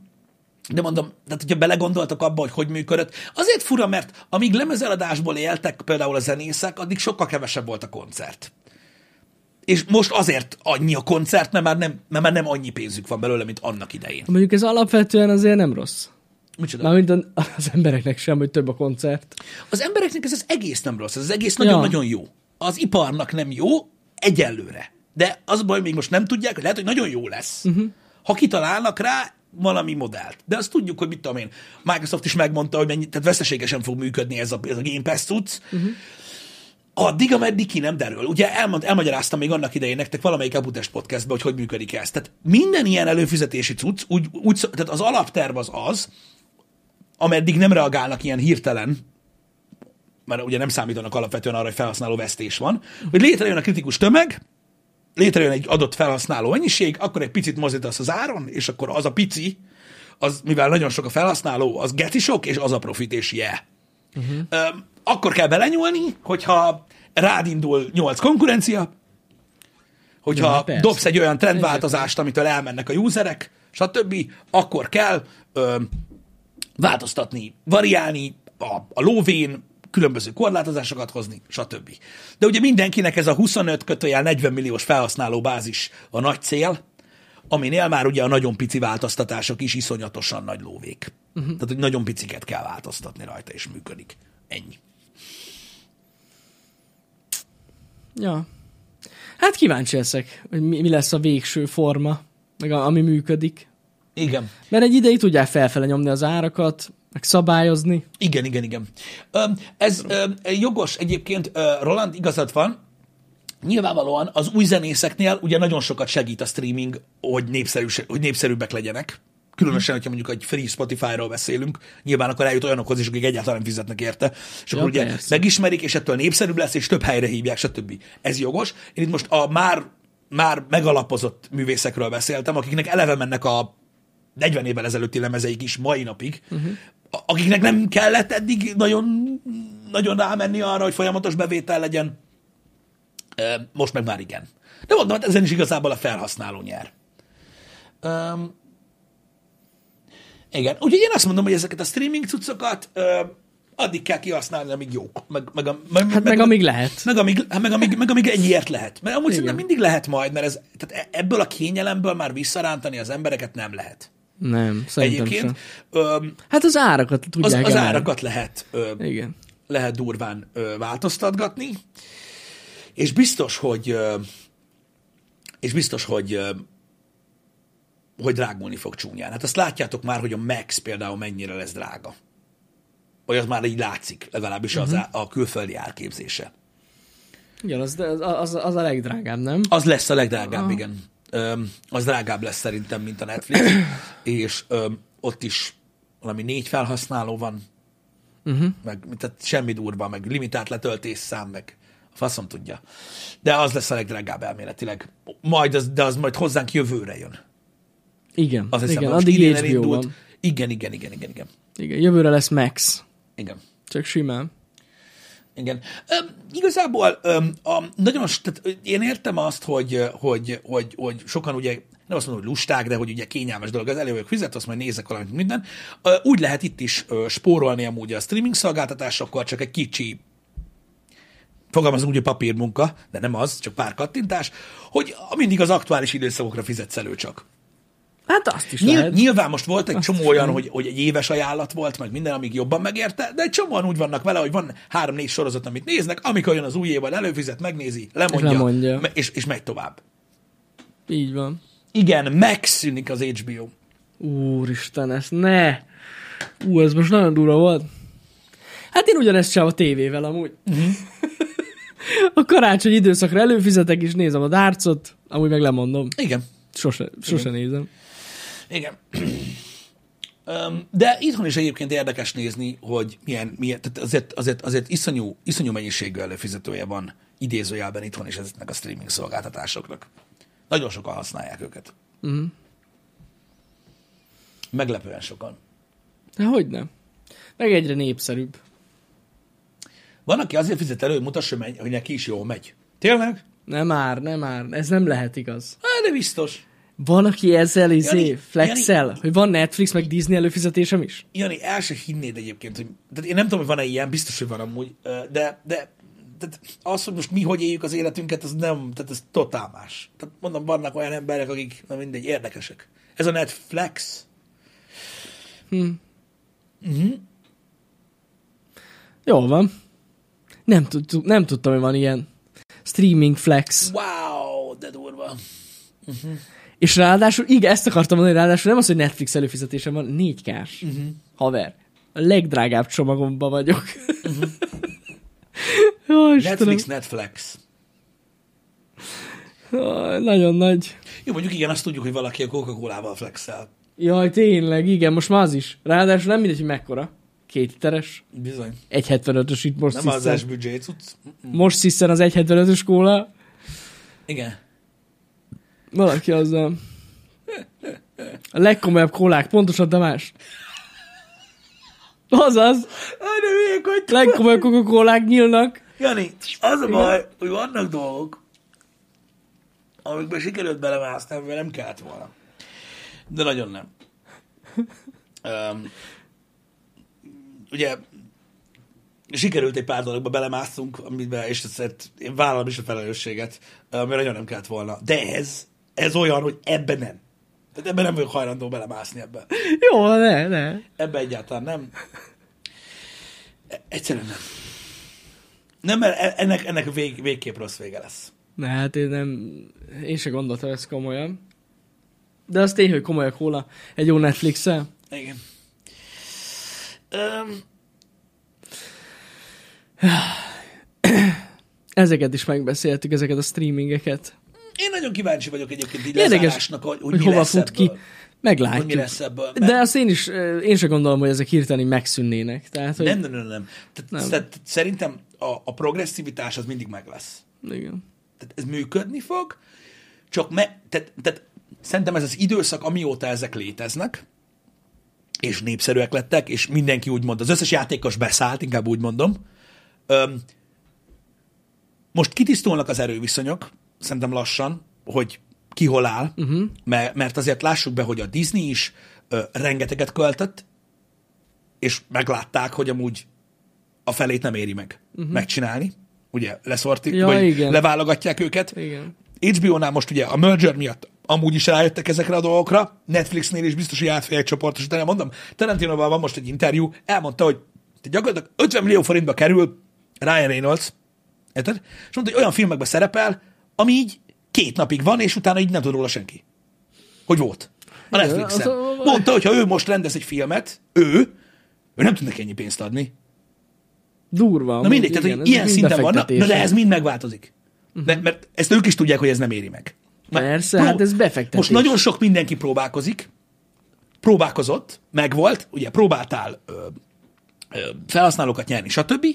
De mondom, tehát hogyha belegondoltak abba, hogy hogy működött, azért fura, mert amíg lemezeladásból éltek például a zenészek, addig sokkal kevesebb volt a koncert. És most azért annyi a koncert, mert már nem, mert már nem annyi pénzük van belőle, mint annak idején. mondjuk ez alapvetően azért nem rossz. Micsoda? Mármint az embereknek sem, hogy több a koncert. Az embereknek ez az egész nem rossz, ez az egész nagyon-nagyon jó. Az iparnak nem jó, egyelőre. De az baj, még most nem tudják, hogy lehet, hogy nagyon jó lesz. Uh-huh. Ha kitalálnak rá valami modellt. De azt tudjuk, hogy mit tudom én, Microsoft is megmondta, hogy mennyi, tehát veszteségesen fog működni ez a, ez a Game Pass cucc. Uh-huh. Addig, ameddig ki nem derül. Ugye elmond, elmagyaráztam még annak idején nektek valamelyik Abutest podcastben, hogy hogy működik ez. Tehát minden ilyen előfizetési cucc, úgy, úgy, tehát az alapterv az az, ameddig nem reagálnak ilyen hirtelen, mert ugye nem számítanak alapvetően arra, hogy felhasználó vesztés van, hogy létrejön a kritikus tömeg, létrejön egy adott felhasználó mennyiség, akkor egy picit mozítasz az áron, és akkor az a pici, az, mivel nagyon sok a felhasználó, az geti sok, és az a profit, és yeah. Uh-huh. Öm, akkor kell belenyúlni, hogyha rád indul nyolc konkurencia, hogyha Ja, persze. dobsz egy olyan trendváltozást, amitől elmennek a userek, stb., akkor kell öm, változtatni, variálni a, a lóvén, különböző korlátozásokat hozni, stb. De ugye mindenkinek ez a 25 kötőjel 40 milliós felhasználó bázis a nagy cél, aminél már ugye a nagyon pici változtatások is iszonyatosan nagy lóvék. Uh-huh. Tehát, hogy nagyon piciket kell változtatni rajta, és működik. Ennyi. Ja. Hát kíváncsi leszek, hogy mi, mi lesz a végső forma, meg a, ami működik. Igen. Mert egy ideig tudják felfele nyomni az árakat, meg szabályozni. Igen, igen, igen. Ez jogos egyébként, Roland, igazad van, nyilvánvalóan az új zenészeknél ugye nagyon sokat segít a streaming, hogy, népszerű, hogy népszerűbbek legyenek. Különösen, hogyha mondjuk egy free Spotify-ról beszélünk, nyilván akkor eljut olyanokhoz is, akik egyáltalán nem fizetnek érte, és akkor Ja, ugye persze. megismerik, és ettől népszerűbb lesz, és több helyre hívják, stb. Ez jogos. Én itt most a már, már megalapozott művészekről beszéltem, akiknek eleve mennek a 40 évvel ezelőtti lemezeik is mai napig, uh-huh. akiknek nem kellett eddig nagyon, nagyon rámenni arra, hogy folyamatos bevétel legyen. Most meg már igen. De mondom, hát ezen is igazából a felhasználó nyer. Um, igen, úgyhogy én azt mondom, hogy ezeket a streaming cuccokat ö, addig kell kihasználni, amíg jók. Meg, meg, meg, Hát meg amíg lehet. meg amíg, hát meg, amíg, meg amíg ennyiért lehet. Mert amúgy Igen. szerintem mindig lehet majd, mert ez, tehát e- ebből a kényelemből már visszarántani az embereket nem lehet. Nem, szerintem Egyébként sem. öm, Hát az árakat az, tudják az emelni. árakat lehet, ö, Igen. lehet durván ö, változtatgatni, és biztos, hogy ö, és biztos, hogy hogy drágulni fog csúnyán. Hát azt látjátok már, hogy a Max például mennyire lesz drága. Vagy az már így látszik, legalábbis az á- a külföldi árképzése. Igen, az, az, az, a legdrágább, nem? Az lesz a legdrágább, igen. Öm, az drágább lesz szerintem, mint a Netflix, és öm, ott is valami négy felhasználó van, uh-huh. meg tehát semmi durva, meg limitált letöltés szám, meg a faszom tudja. De az lesz a legdrágább elméletileg. Majd az, de az majd hozzánk jövőre jön. Igen, Az hiszem, igen most addig HBO elindult. van. Igen, igen, igen, igen, igen. Igen, jövőre lesz Max. Igen. Csak simán. Igen. Öm, igazából öm, a, nagyon, tehát én értem azt, hogy, hogy, hogy, hogy sokan ugye, nem azt mondom, hogy lusták, de hogy ugye kényelmes dolog, az elő vagyok fizet, azt majd nézek valamit minden. Úgy lehet itt is spórolni amúgy a streaming szolgáltatásokkal, csak egy kicsi fogalmazunk úgy, hogy papírmunka, de nem az, csak pár kattintás, hogy mindig az aktuális időszakokra fizetsz elő csak. Hát azt is Nyil, lehet. nyilván most volt egy Azt csomó olyan, lehet. hogy, hogy egy éves ajánlat volt, meg minden, amíg jobban megérte, de egy csomóan úgy vannak vele, hogy van három-négy sorozat, amit néznek, amikor jön az új évad, előfizet, megnézi, lemondja, lemondja. me- És, és megy tovább. Így van. Igen, megszűnik az HBO. Úristen, ez ne! Ú, ez most nagyon durva volt. Hát én ugyanezt sem a tévével amúgy. Uh-huh. a karácsony időszakra előfizetek és nézem a dárcot, amúgy meg lemondom. Igen. Sose, sose nézem. Igen. De itthon is egyébként érdekes nézni, hogy milyen, milyen tehát azért, azért, azért iszonyú, iszonyú mennyiségű előfizetője van idézőjelben itthon is ezeknek a streaming szolgáltatásoknak. Nagyon sokan használják őket. Uh-huh. Meglepően sokan. De hogy nem? Meg egyre népszerűbb. Van, aki azért fizet elő, hogy mutassa, hogy, hogy neki is jól megy. Tényleg? Nem már, nem már. Ez nem lehet igaz. Hát, de biztos. Van, aki ezzel izé, Jani, flexel, Jani- hogy van Netflix, meg Disney előfizetésem is? Jani, el se hinnéd egyébként, hogy... Tehát én nem tudom, hogy van-e ilyen, biztos, hogy van amúgy, de, de tehát az, hogy most mi hogy éljük az életünket, az nem, tehát ez totál más. Tehát mondom, vannak olyan emberek, akik, na mindegy, érdekesek. Ez a Netflix. Jól van. Nem, tudtuk, nem tudtam, hogy van ilyen streaming flex. Wow, de durva. És ráadásul, igen, ezt akartam mondani, ráadásul nem az, hogy Netflix előfizetésem van, 4 kás. Uh-huh. Haver. A legdrágább csomagomban vagyok. Uh-huh. Jó. Netflix, Netflix. Nagyon nagy. Jó, mondjuk igen, azt tudjuk, hogy valaki a Coca-Colával flexel. Jaj, tényleg, igen, most már az is. Ráadásul nem mindegy, hogy mekkora. Két literes. Bizony. 1.75-ös itt most Nem sziszen. az büdzsé cucc. Most sziszen az 1.75-ös kóla. Igen. Valaki azzal. A legkomolyabb kólák, pontosan Tamás. Azaz, legkomolyabb coca nyílnak. Jani, az a baj, hogy vannak dolgok, amikben sikerült belemászni, amiben nem kellett volna. De nagyon nem. Um, ugye sikerült egy pár dologba belemásztunk, amiben, és ezt én vállalom is a felelősséget, amire nagyon nem kellett volna. De ez, ez olyan, hogy ebben nem. Tehát ebben nem vagyok hajlandó belemászni ebbe. Jó, ne, ne. Ebbe egyáltalán nem. E- Egyszerűen nem. Nem, mert e- ennek, ennek vég, végképp rossz vége lesz. Ne, hát én nem, én se gondoltam ezt komolyan. De az tény, hogy komoly a kóla egy jó Netflix-el. Igen. Um, Ezeket is megbeszéltük, ezeket a streamingeket. Én nagyon kíváncsi vagyok egyébként így Érdekes, hogy, hogy, hogy mi hova lesz fut ebből. ki. Hogy Meglátjuk. mi lesz ebből. De azt én is, én sem gondolom, hogy ezek hirtelen megszűnnének. Tehát, hogy... Nem, nem, nem, nem. Tehát, Nem. Tehát szerintem a, a progresszivitás az mindig meg lesz. Igen. Tehát ez működni fog, csak me, tehát, tehát szerintem ez az időszak, amióta ezek léteznek, és népszerűek lettek, és mindenki úgy mondta, az összes játékos beszállt, inkább úgy mondom. Öm, most kitisztulnak az erőviszonyok, szerintem lassan, hogy ki hol áll, uh-huh. mert, mert azért lássuk be, hogy a Disney is ö, rengeteget költött, és meglátták, hogy amúgy a felét nem éri meg uh-huh. megcsinálni. Ugye leszorti, Ja, vagy igen. leválogatják őket. Igen. HBO-nál most ugye a merger miatt amúgy is rájöttek ezekre a dolgokra, Netflixnél is biztos, hogy át fogják csoportosítani. Mondom, Tarantinoval van most egy interjú, elmondta, hogy gyakorlatilag 50 millió forintba kerül Ryan Reynolds, érted? És mondta, hogy olyan filmekben szerepel, ami így két napig van, és utána így nem tud róla senki. Hogy volt. A Igen, Netflixen. Mondta, hogy ha ő most rendez egy filmet, ő, ő nem tud neki ennyi pénzt adni. Durva. Na mindegy, tehát, hogy ilyen szinten van, na, de ez mind megváltozik. De, mert ezt ők is tudják, hogy ez nem éri meg. Mert Persze, hát ez befektetés. Most nagyon sok mindenki próbálkozik, próbálkozott, megvolt, ugye próbáltál ö, ö, felhasználókat nyerni, stb.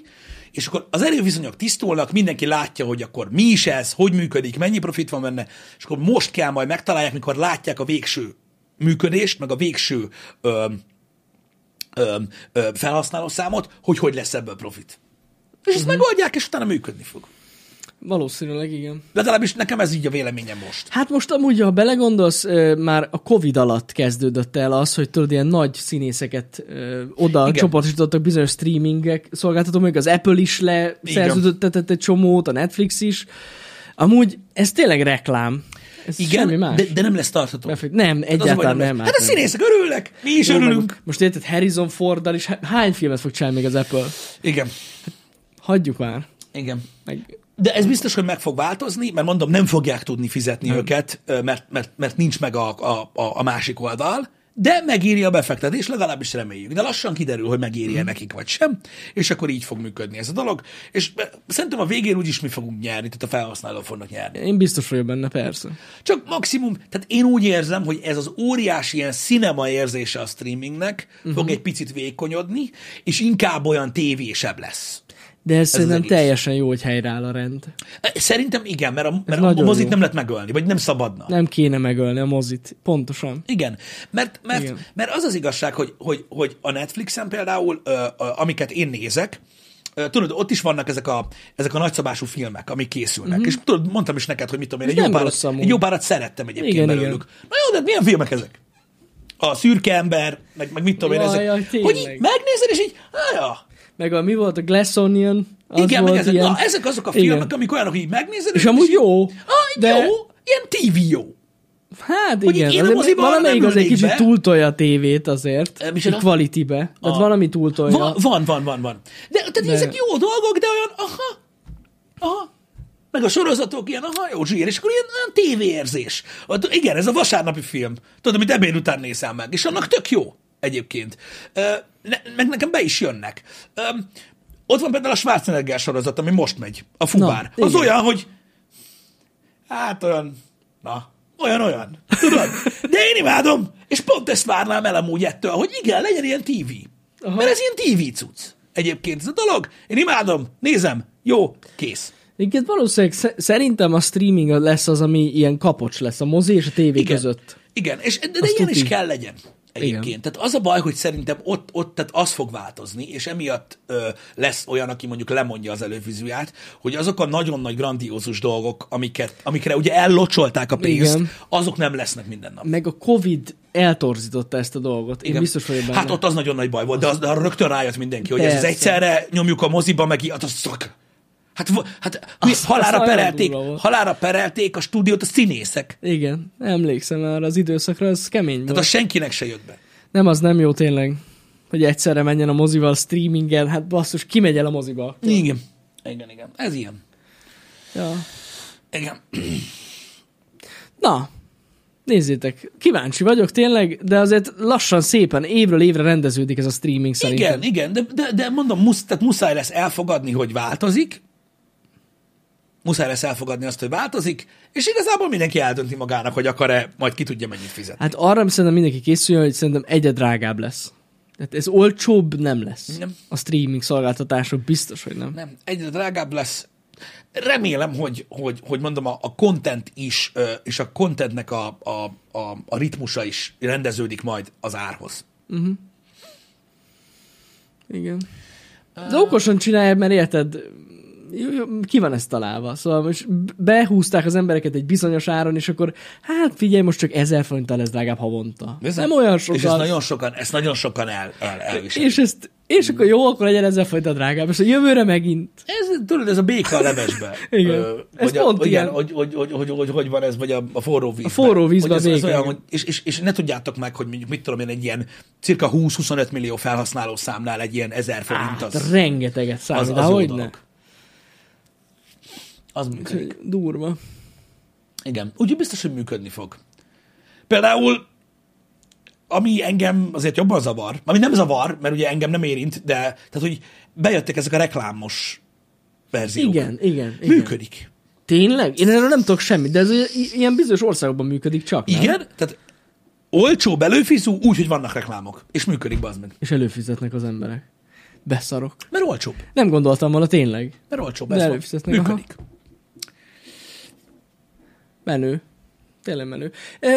És akkor az erőviszonyok tisztulnak, mindenki látja, hogy akkor mi is ez, hogy működik, mennyi profit van benne, és akkor most kell majd megtalálják, mikor látják a végső működést, meg a végső ö, ö, ö, felhasználószámot, hogy hogy lesz ebből profit. És ezt megoldják, és utána működni fog. Valószínűleg igen. Legalábbis nekem ez így a véleményem most. Hát most amúgy, ha belegondolsz, már a Covid alatt kezdődött el az, hogy tudod, ilyen nagy színészeket oda Igen. csoportosítottak bizonyos streamingek szolgáltató, még az Apple is leszerződtetett egy csomót, a Netflix is. Amúgy ez tényleg reklám. Ez Igen, más. de, de nem lesz tartható. Befekt- Nem, Hát egyáltalán nem. lesz. Hát a nem. színészek örülnek, mi is Jó, meg örülünk. Most, most érted, Harrison Forddal is há- hány filmet fog csinálni még az Apple? Igen, Hagyjuk már. igen. Meg, De ez biztos, hogy meg fog változni, mert mondom, nem fogják tudni fizetni nem. őket, mert, mert, mert nincs meg a, a, a, másik oldal, de megéri a befektetés, legalábbis reméljük. De lassan kiderül, hogy megéri-e nekik vagy sem, és akkor így fog működni ez a dolog. És szerintem a végén úgyis mi fogunk nyerni, tehát a felhasználók fognak nyerni. én biztos vagyok benne, persze. Csak maximum, tehát én úgy érzem, hogy ez az óriási ilyen cinema érzése a streamingnek uh-huh. fog egy picit vékonyodni, és inkább olyan tévésebb lesz. De ez, szerintem egész. teljesen jó, hogy helyreáll a rend. Szerintem igen, mert a, mert a mozit jó. nem lehet megölni, vagy nem szabadna. Nem kéne megölni a mozit. Pontosan. Igen, mert, mert, Igen. mert az az igazság, hogy, hogy, hogy a Netflixen például, amiket én nézek, tudod, ott is vannak ezek a, ezek a nagyszabású filmek, amik készülnek. Mm-hmm. És tudod, mondtam is neked, hogy mit tudom én, Ez egy jó, párat, egy jó párat szerettem egyébként Igen, belőlük. igen. Na jó, de milyen filmek ezek? A szürke ember, meg, meg mit tudom én, Jaj, ezek. jaj, hogy így megnézed, és így, ja. Meg a, mi volt a Glass Onion? Az Igen, volt meg ezek, ilyen... na, ezek azok a Igen. filmek, amik olyanok, hogy így megnézed, És amúgy jó. Ah, de... jó, ilyen TV jó. Hát Hogy igen, a azért moziban valamelyik az egy kicsit túltolja a tévét azért, E, a micsoda? quality-be. Tehát A- valami túltolja. Van, van, van, van, van. De, tehát De- ezek jó dolgok, de olyan, aha, aha, meg a sorozatok ilyen, aha, jó zsír, és akkor ilyen, olyan tévéérzés. Ott, igen, ez a vasárnapi film. Tudod, amit ebéd után nézel meg, és annak tök jó egyébként. Ne, meg nekem be is jönnek. Ö, ott van például a Schwarzenegger sorozat, ami most megy, a Fubár. Na, az igen. olyan, hogy hát olyan, na, olyan-olyan. Tudod? De én imádom, és pont ezt várnám el amúgy ettől, hogy igen, legyen ilyen TV. Aha. Mert ez ilyen TV cucc. Egyébként ez a dolog. Én imádom, nézem, jó, kész. Igen, valószínűleg sze- szerintem a streaming lesz az, ami ilyen kapocs lesz a mozi és a tévé Igen. között. Igen, és de, de ilyen is tuti. kell legyen. Egyébként. Igen. Tehát az a baj, hogy szerintem ott, ott tehát az fog változni, és emiatt ö, lesz olyan, aki mondjuk lemondja az előfizuját, hogy azok a nagyon nagy grandiózus dolgok, amiket, amikre ugye ellocsolták a pénzt, Igen. azok nem lesznek minden nap. Meg a Covid eltorzította ezt a dolgot. Én Igen. biztos vagyok benne. Hát ott az nagyon nagy baj volt, de, az, de rögtön rájött mindenki, hogy ez az Persze. egyszerre nyomjuk a moziba, meg hát az szak. Hát, hát mi, Az- halára, az nagyon perelték, halára perelték a stúdiót a színészek. Igen, emlékszem arra az időszakra, ez kemény Tehát volt. az senkinek se jött be. Nem, az nem jó tényleg, hogy egyszerre menjen a mozival, streamingen, hát basszus, ki megy el a moziba? Igen. Igen, igen. Ez ilyen. Ja. Igen. Na, nézzétek, kíváncsi vagyok tényleg, de azért lassan szépen évről évre rendeződik ez a streaming szerintem. Igen, igen, de, de, de mondom, musz, tehát muszáj lesz elfogadni, hogy változik, muszáj lesz elfogadni azt, hogy változik, és igazából mindenki eldönti magának, hogy akar-e, majd ki tudja mennyit fizetni. Hát arra szerintem mindenki készüljön, hogy szerintem egyre drágább lesz. Tehát ez olcsóbb nem lesz. Nem. A streaming szolgáltatások biztos, hogy nem. Nem, egyre drágább lesz. Remélem, hogy, hogy, hogy mondom, a, a content is, és a contentnek a, a, a, a ritmusa is rendeződik majd az árhoz. Igen. De okosan csinálja, mert érted, ki van ezt találva? Szóval most behúzták az embereket egy bizonyos áron, és akkor hát figyelj, most csak ezer forinttal lesz drágább havonta. Bizony. Nem olyan sokan. És ezt nagyon sokan, ezt nagyon sokan el, el, elviselik. és ezt És akkor jó, akkor legyen ezzel fajta drágább. És a jövőre megint. Ez, tudod, ez a béka a levesbe. Igen. Ö, Ez vagy a, pont igen, ilyen. hogy, hogy, hogy, hogy, hogy, hogy, van ez, vagy a, a forró vízbe. A forró vízbe Hogy ez, a ez olyan, igen. hogy, és, és, és, ne tudjátok meg, hogy mondjuk, mit tudom én, egy ilyen cirka 20-25 millió felhasználó számnál egy ilyen 1000 forint Hát, az, rengeteget az, számít. az, Az, jó hogy ne. Az működik. Durva. Igen. Úgyhogy biztos, hogy működni fog. Például, ami engem azért jobban zavar, ami nem zavar, mert ugye engem nem érint, de tehát, hogy bejöttek ezek a reklámos verziók. Igen, igen, igen. Működik. Tényleg? Én erről nem tudok semmit, de ez ilyen bizonyos országokban működik csak, nem? Igen, tehát olcsó belőfiszú, úgy, hogy vannak reklámok. És működik, bazd meg. És előfizetnek az emberek. Beszarok. Mert olcsóbb. Nem gondoltam volna, tényleg. Mert olcsóbb. De Ez van. előfizetnek, Működik. Menő. Tényleg menő. E,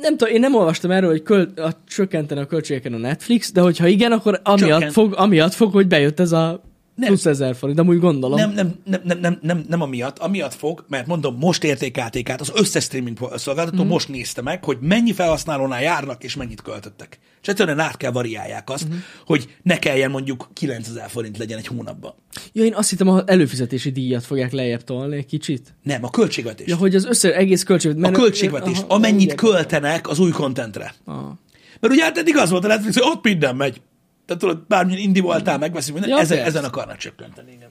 nem tudom, én nem olvastam erről, hogy köl, a, csökkentene a költségeken a Netflix, de hogyha igen, akkor amiatt Csökkent. fog, amiatt fog, hogy bejött ez a Nem. plusz ezer forint, amúgy gondolom. Nem, nem, nem, nem, nem, nem, nem amiatt, amiatt fog, mert mondom, most értékelték át, az összes streaming szolgáltató mm. most nézte meg, hogy mennyi felhasználónál járnak, és mennyit költöttek. És egyszerűen át kell variálják azt, mm. hogy ne kelljen mondjuk 9000 forint legyen egy hónapban. Ja, én azt hittem, az előfizetési díjat fogják lejjebb tolni egy kicsit. Nem, a költségvetés. Ja, hogy az össze, egész költségvetés. a költségvetés, Aha, amennyit úgy költenek az új kontentre. Aha. Mert ugye hát eddig az volt a Netflix, hogy ott minden megy. Tehát tudod, bármilyen indi voltál, megveszünk minden, Ja, ezen, ezen akarnak csökkenteni. Igen.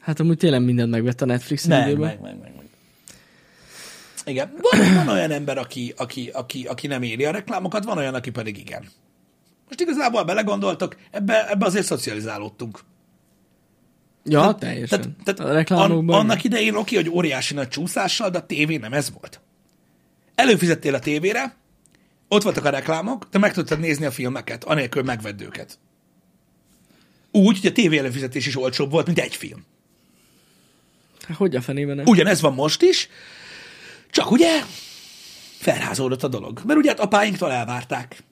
Hát amúgy tényleg mindent megvett a Netflix Meg, időben. meg, meg, meg, meg. Igen. Van, van olyan ember, aki, aki, aki, aki nem éri a reklámokat, van olyan, aki pedig igen. Most igazából belegondoltak, ebbe, ebbe azért szocializálódtunk. Ja, teljesen. Tehát, tehát a reklámokban. an, annak idején oké, hogy óriási nagy csúszással, de a tévé nem ez volt. Előfizettél a tévére, ott voltak a reklámok, te meg tudtad nézni a filmeket, anélkül megvedd őket. Úgy, hogy a tévé előfizetés is olcsóbb volt, mint egy film. Hát, hogy a fenében nem? Ugyanez van most is, csak ugye felházódott a dolog. Mert ugye hát apáinktól elvárták,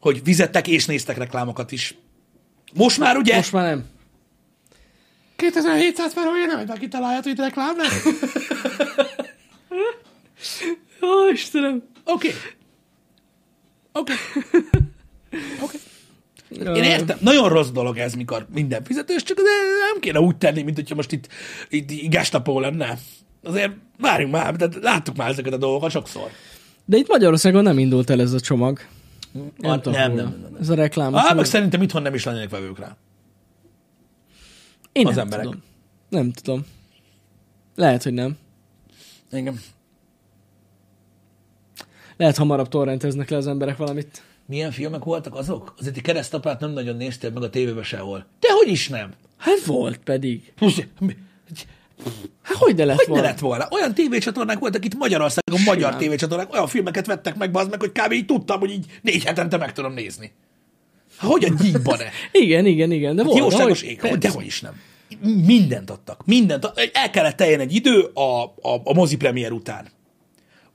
hogy vizettek és néztek reklámokat is. Most már ugye... Most már nem. 2700 per olyan, hogy aki találja, hogy reklám. Ó, Istenem. Oké. Oké. Oké. Én értem, nagyon rossz dolog ez, mikor minden fizetős, csak azért nem kéne úgy tenni, mint hogyha most itt, itt, itt gestapó lenne. Azért várjunk már, tehát láttuk már ezeket a dolgokat sokszor. De itt Magyarországon nem indult el ez a csomag. Nem, Nem, tudom, nem, nem, nem, nem. Ez a reklám. Á, meg szerintem itthon nem is lennének vevők rá. Én az nem emberek. Tudom. Nem tudom. Lehet, hogy nem. Igen. Lehet hamarabb torrenteznek le az emberek valamit. Milyen filmek voltak azok? Azért egy keresztapát nem nagyon néztél meg a tévébe sehol. De hogy is nem? Hát volt pedig. Hát hogy de lett hogy ne volna? lett volna? Olyan tévécsatornák voltak itt Magyarországon, magyar Simán. tévécsatornák, olyan filmeket vettek meg, bazd meg, hogy kb. így tudtam, hogy így négy hetente meg tudom nézni. Hát Hogy a gyíkba ne? Igen, igen, igen. De volt, Jóságos hogy- ég, hogy dehogy is nem. Mindent adtak. Mindent. El kellett teljen egy idő a, a, a mozi premier után.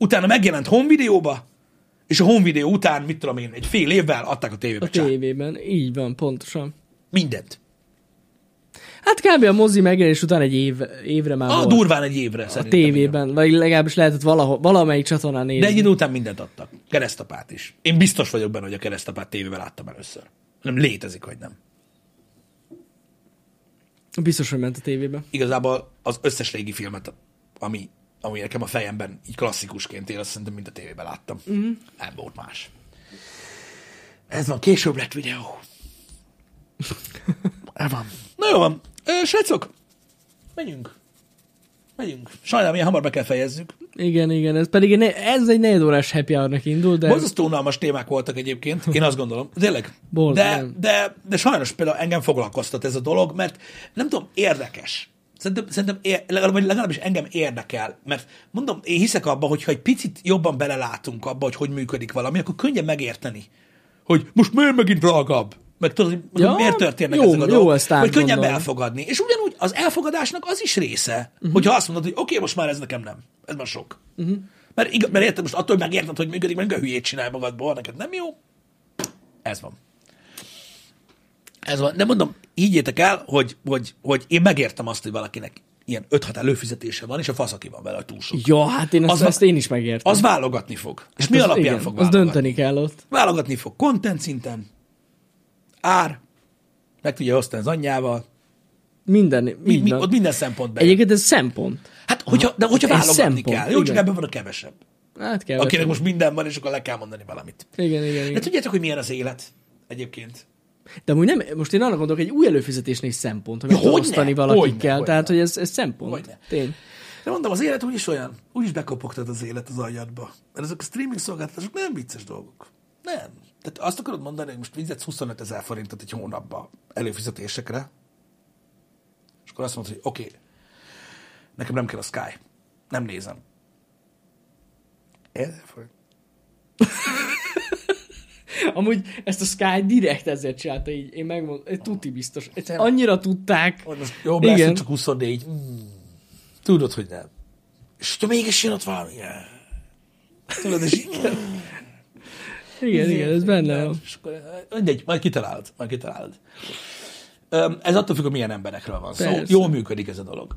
Utána megjelent home videóba, és a home videó után, mit tudom én, egy fél évvel adták a tévébe. A Csá. tévében. Így van, pontosan. Mindent. Hát kb. a mozi megjelenés után egy év, évre már A volt. durván egy évre a igen. tévében, vagy legalábbis lehetett valahol, valamelyik csatornán nézni. De egy idő után mindent adtak. Keresztapát is. Én biztos vagyok benne, hogy a keresztapát tévével láttam először. Nem létezik, hogy nem. Biztos, hogy ment a tévébe. Igazából az összes régi filmet, ami, ami nekem a fejemben így klasszikusként él, azt szerintem mind a tévében láttam. Mm. Nem volt más. Ez van, később lett videó. El van. Na jó van. Ö, srácok, menjünk. Megyünk. Sajnálom, ilyen hamar be kell fejezzük. Igen, igen, ez pedig ne- ez egy negyed órás happy hour indul, de Borzasztó unalmas témák voltak egyébként, én azt gondolom. Tényleg. Bold, De, de, de sajnos például engem foglalkoztat ez a dolog, mert nem tudom, érdekes. Szerintem, szerintem ér, legalább, legalábbis engem érdekel, mert mondom, én hiszek abban, hogy ha egy picit jobban belelátunk abba, hogy hogy működik valami, akkor könnyen megérteni, hogy most miért megint drágább? Meg tudod, hogy Ja, miért történnek jó- ezek a jó dolgok, ezt hogy könnyebb átgondolni. elfogadni. És ugyanúgy az elfogadásnak az is része, uh-huh. hogyha azt mondod, hogy oké, okay, most már ez nekem nem, ez már sok. Uh-huh. Mert, igaz, mert érted, most attól, megérted, hogy működik, meg a hülyét csinálj magadból, neked nem jó. Ez van. Ez van. De mondom, higgyétek el, hogy, hogy, hogy én megértem azt, hogy valakinek ilyen 5-6 előfizetése van, és a fasz, aki van vele, túl sok. ja, hát én ezt, Az az ezt én is megértem. Az válogatni fog. És mi az, alapján igen, fog Az válogatni? dönteni kell ott. Válogatni fog content szinten, ár, meg tudja osztani az anyjával, Minden, mi, mi, ott minden szempontban. Egyébként ez szempont. Hát, hogyha, de hogyha Ez válogatni szempont, kell. Jó, csak ebben van a kevesebb. Hát kell. Akinek most minden van, és akkor le kell mondani valamit. Igen, igen, De igen. tudjátok, hogy milyen az élet egyébként? De amúgy nem, most én arra gondolok, egy új előfizetésnél szempont, hogy Ja, osztani valakikkel. hogyne. Tehát, hogy ez, ez szempont. Hogyne. Tény. De mondom, az élet úgyis olyan, úgyis bekopogtat az élet az agyadba. Mert ezek a streaming szolgáltatások nem vicces dolgok. Nem. Tehát azt akarod mondani, hogy most fizetsz 25 ezer forintot egy hónapba előfizetésekre, és akkor azt mondod, hogy oké, okay, nekem nem kell a Sky. Nem nézem. Ezer forint? Amúgy ezt a Sky direkt ezért csinálta így. Én megmondom, tuti biztos. Annyira tudták. Jó, Igen. beszél csak 24. Mm. Tudod, hogy nem. És ha mégis jön ott valami. Tudod, és így, Igen, igen, ez benne van. eh, Mindegy, majd kitalálod, majd kitalálod. Ez attól függ, hogy milyen emberekről van szó. Persze. Jól működik ez a dolog.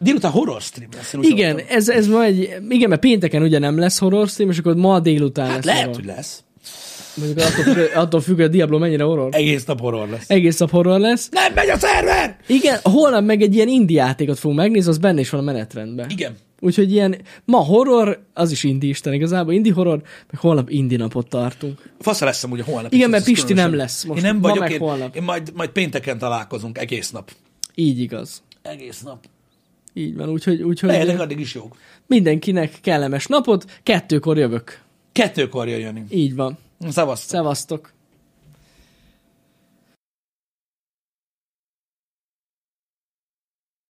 Délután horror stream lesz. Igen, ez, ez ma egy, igen, mert pénteken ugye nem lesz horror stream, és akkor ma délután Hát lesz lehet, horror. hogy lesz. Mondjuk attól függ, attól függ, hogy a Diablo mennyire horror. Egész nap horror lesz. Egész nap horror lesz. Nem megy a szerver! Igen, holnap meg egy ilyen indie játékot fogunk megnézni, az benne is van a menetrendben. Igen. Úgyhogy ilyen, ma horror, az is indie isten igazából, indie horror, meg holnap indie napot tartunk. Fasza lesz amúgy a holnap. Igen, mert Pisti különösen. nem lesz most. Én nem Ma vagyok, meg én, holnap. én majd, majd pénteken találkozunk egész nap. Így igaz. Egész nap. Így van, úgyhogy, úgyhogy Lehetek addig is jók. mindenkinek kellemes napot, kettőkor jövök. Kettőkor jöjjön. Így van. Szavaztok. Szevasztok.